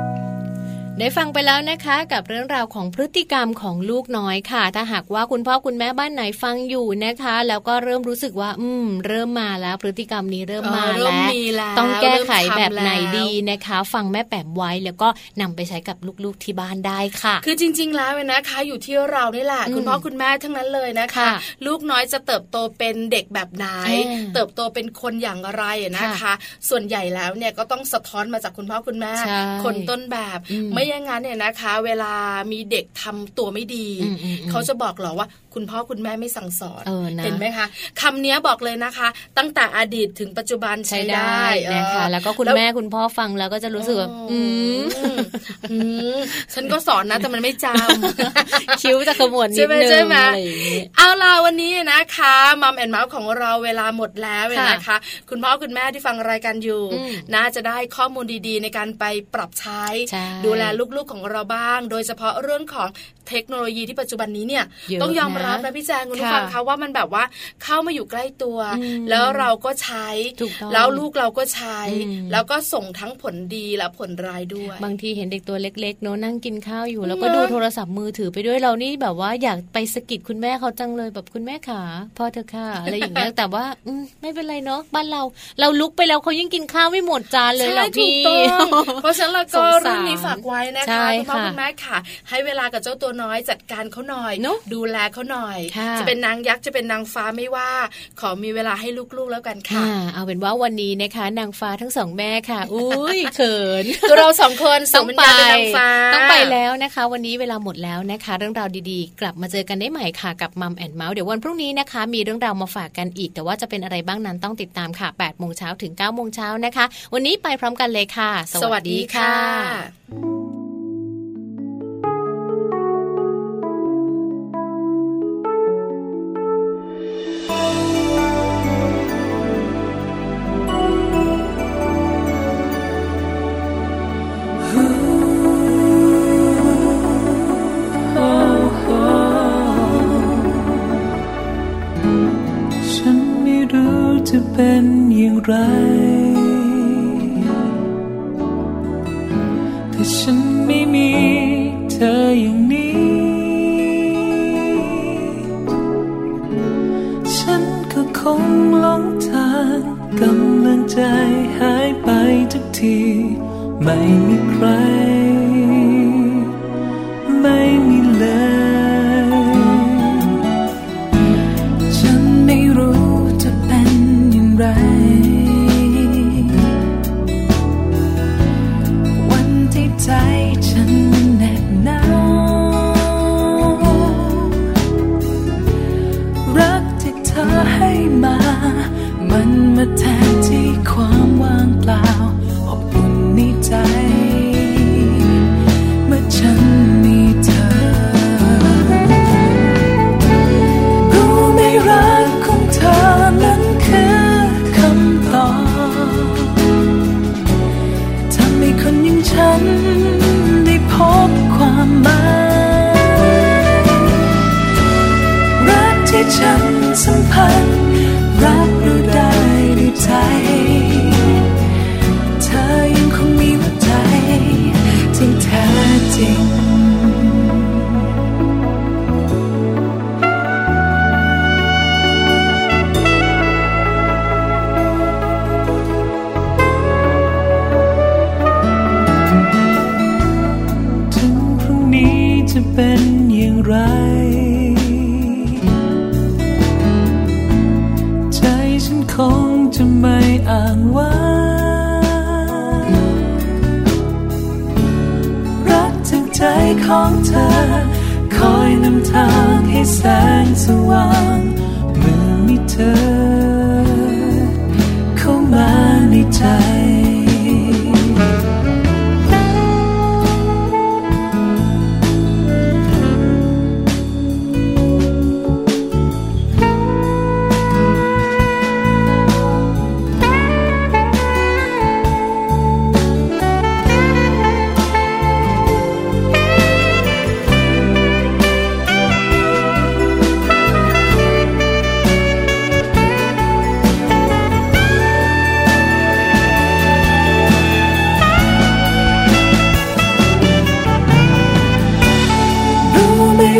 ได้ฟังไปแล้วนะคะ กับเรื่องราวของพฤติกรรมของลูกน้อยค่ะ ถ้าหากว่าคุณพ่อคุณแม่บ้านไหนฟังอยู่นะคะ แล้วก็เริ่มรู้สึกว่า อืม เริ่มมาแล้ว พฤติกรรมนี้เริ่มมาแล้วต้องแก้ไขแบบไหนดีนะคะ ฟังแม่แป๋มไว้แล้วก็นำไปใช้กับลูกๆที่บ้านได้ค่ะ คือจริง ๆ แล้วนะคะ อยู่ที่เรานี่แหละคุณพ่อคุณแม่ทั้งนั้นเลยนะคะ ลูกน้อยจะเติบโตเป็นเด็กแบบไหน เติบโตเป็นคนอย่างไรนะคะ ส่วนใหญ่แล้วเนี่ยก็ต้องสะท้อนมาจากคุณพ่อคุณแม่คนต้นแบบไม่อย่างนั้นเนี่ยนะคะ เวลามีเด็กทำตัวไม่ดี เขาจะบอกหรอว่าคุณพ่อคุณแม่ไม่สั่งสอนเออนะเห็นไหมคะคำนี้บอกเลยนะคะ ตั้งแต่อดีตถึงปัจจุบันใช้ใช้ได้ได้นะคะเออแล้วก็คุณแม่คุณพ่อฟังแล้วก็จะรู้สึกแบบอืมอืมฉันก็สอนนะแต่มันไม่จำคิ้วจะขมวดนิใช่ดไหมนึงใช่ไหมอะไรอย่างนี้เอาล่ะวันนี้นะคะมัมแอนเมาส์ของเราเวลาหมดแล้วนะคะ คุณพ่อคุณแม่ที่ฟังรายการอยู่อืมน่าจะได้ข้อมูลดีๆ ในการไปปรับใช้ใช่ดูแลลูกๆของเราบ้าง โดยเฉพาะเรื่องของ เทคโนโลยีที่ปัจจุบันนี้เนี่ยเยอะต้องยอมรับนะนะพี่แจงคุณผู้ค่ะฟังคะว่ามันแบบว่าเข้ามาอยู่ใกล้ตัวอืมแล้วเราก็ใช้ถูกต้องแล้วลูกเราก็ใช้อืมแล้วก็ส่งทั้งผลดีและผลร้ายด้วย บางทีเห็นเด็กตัวเล็กๆเนอะนั่งกินข้าวอยู่ แล้วก็เนอะดูโทรศัพท์มือถือไปด้วยเรานี่แบบว่าอยากไปสะกิดคุณแม่เขาจังเลยแบบคุณแม่ขาพ่อเธอค่ะอะไรอย่างเงี้ยแต่ว่าอืมไม่เป็นไรเนาะบ้านเราเราลุกไปแล้วเขายังกินข้าวไม่หมดจานเลยหรอกใช่ถูพี่กต้องเพราะฉะนั้นเราสก็งสารเรื่องนี้ฝากไว้นะใช่คะคุณพ่อค่ะคุณแม่ค่ะ ให้เวลากับเจ้าตัวน้อยจัดการเขาหน่อยเนอะดูแลเขาหน่อยค่ะจะเป็นนางยักษ์จะเป็นนางฟ้าไม่ว่า ขอมีเวลาให้ลูกๆแล้วกันค่ะค่ะ เอาเป็นว่าวันนี้นะคะ นางฟ้าทั้งสองแม่ค่ะ อุ้ยเขินตัวเราสองคนสต้องมเป็นไปญาเป็นนางฟ้าต้องไปแล้วนะคะ วันนี้เวลาหมดแล้วนะคะ เรื่องราวดีๆ กลับมาเจอกันได้ใหม่ค่ะกับมัมแอนเมาส์เดี๋ยววันพรุ่งนี้นะคะ มีเรื่องราวมาฝากกันอีก แต่ว่าจะเป็นอะไรบ้างนั้นต้องติดตามค่ะ8โมงเช้าถึง9โมงเช้านะคะ วันนี้ไปพร้อมกันเลยค่ะ สวัสดีค่ะ จะเป็นอย่างไรแต่ฉันไม่มีเธออย่างนี้ ฉันก็คงหลงทางกำลังใจหายไปทุกที ไม่มีใคร ไม่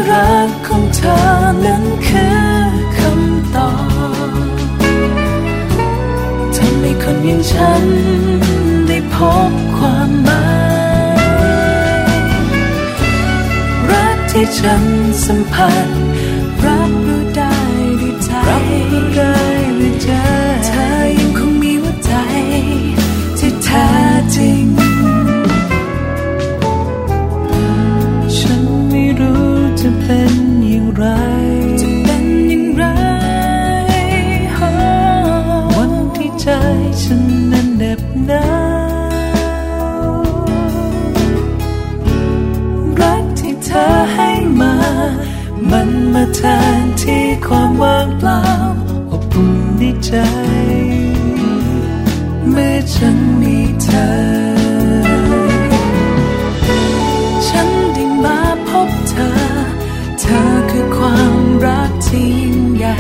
่รักของเธอนั้นคือคำตอบทำให้คนอย่างฉันได้พบความหมายรักที่ฉันสัมผัส ทนที่ความว่างเปล่าอบอุ่นในใจเมื่อฉันมีเธอ ฉันได้มาพบเธอ เธอคือความรักที่ยิ่งใหญ่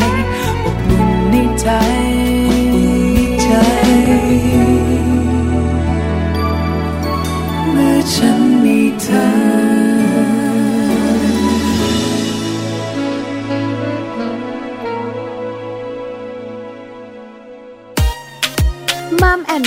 อบอุ่นในใจ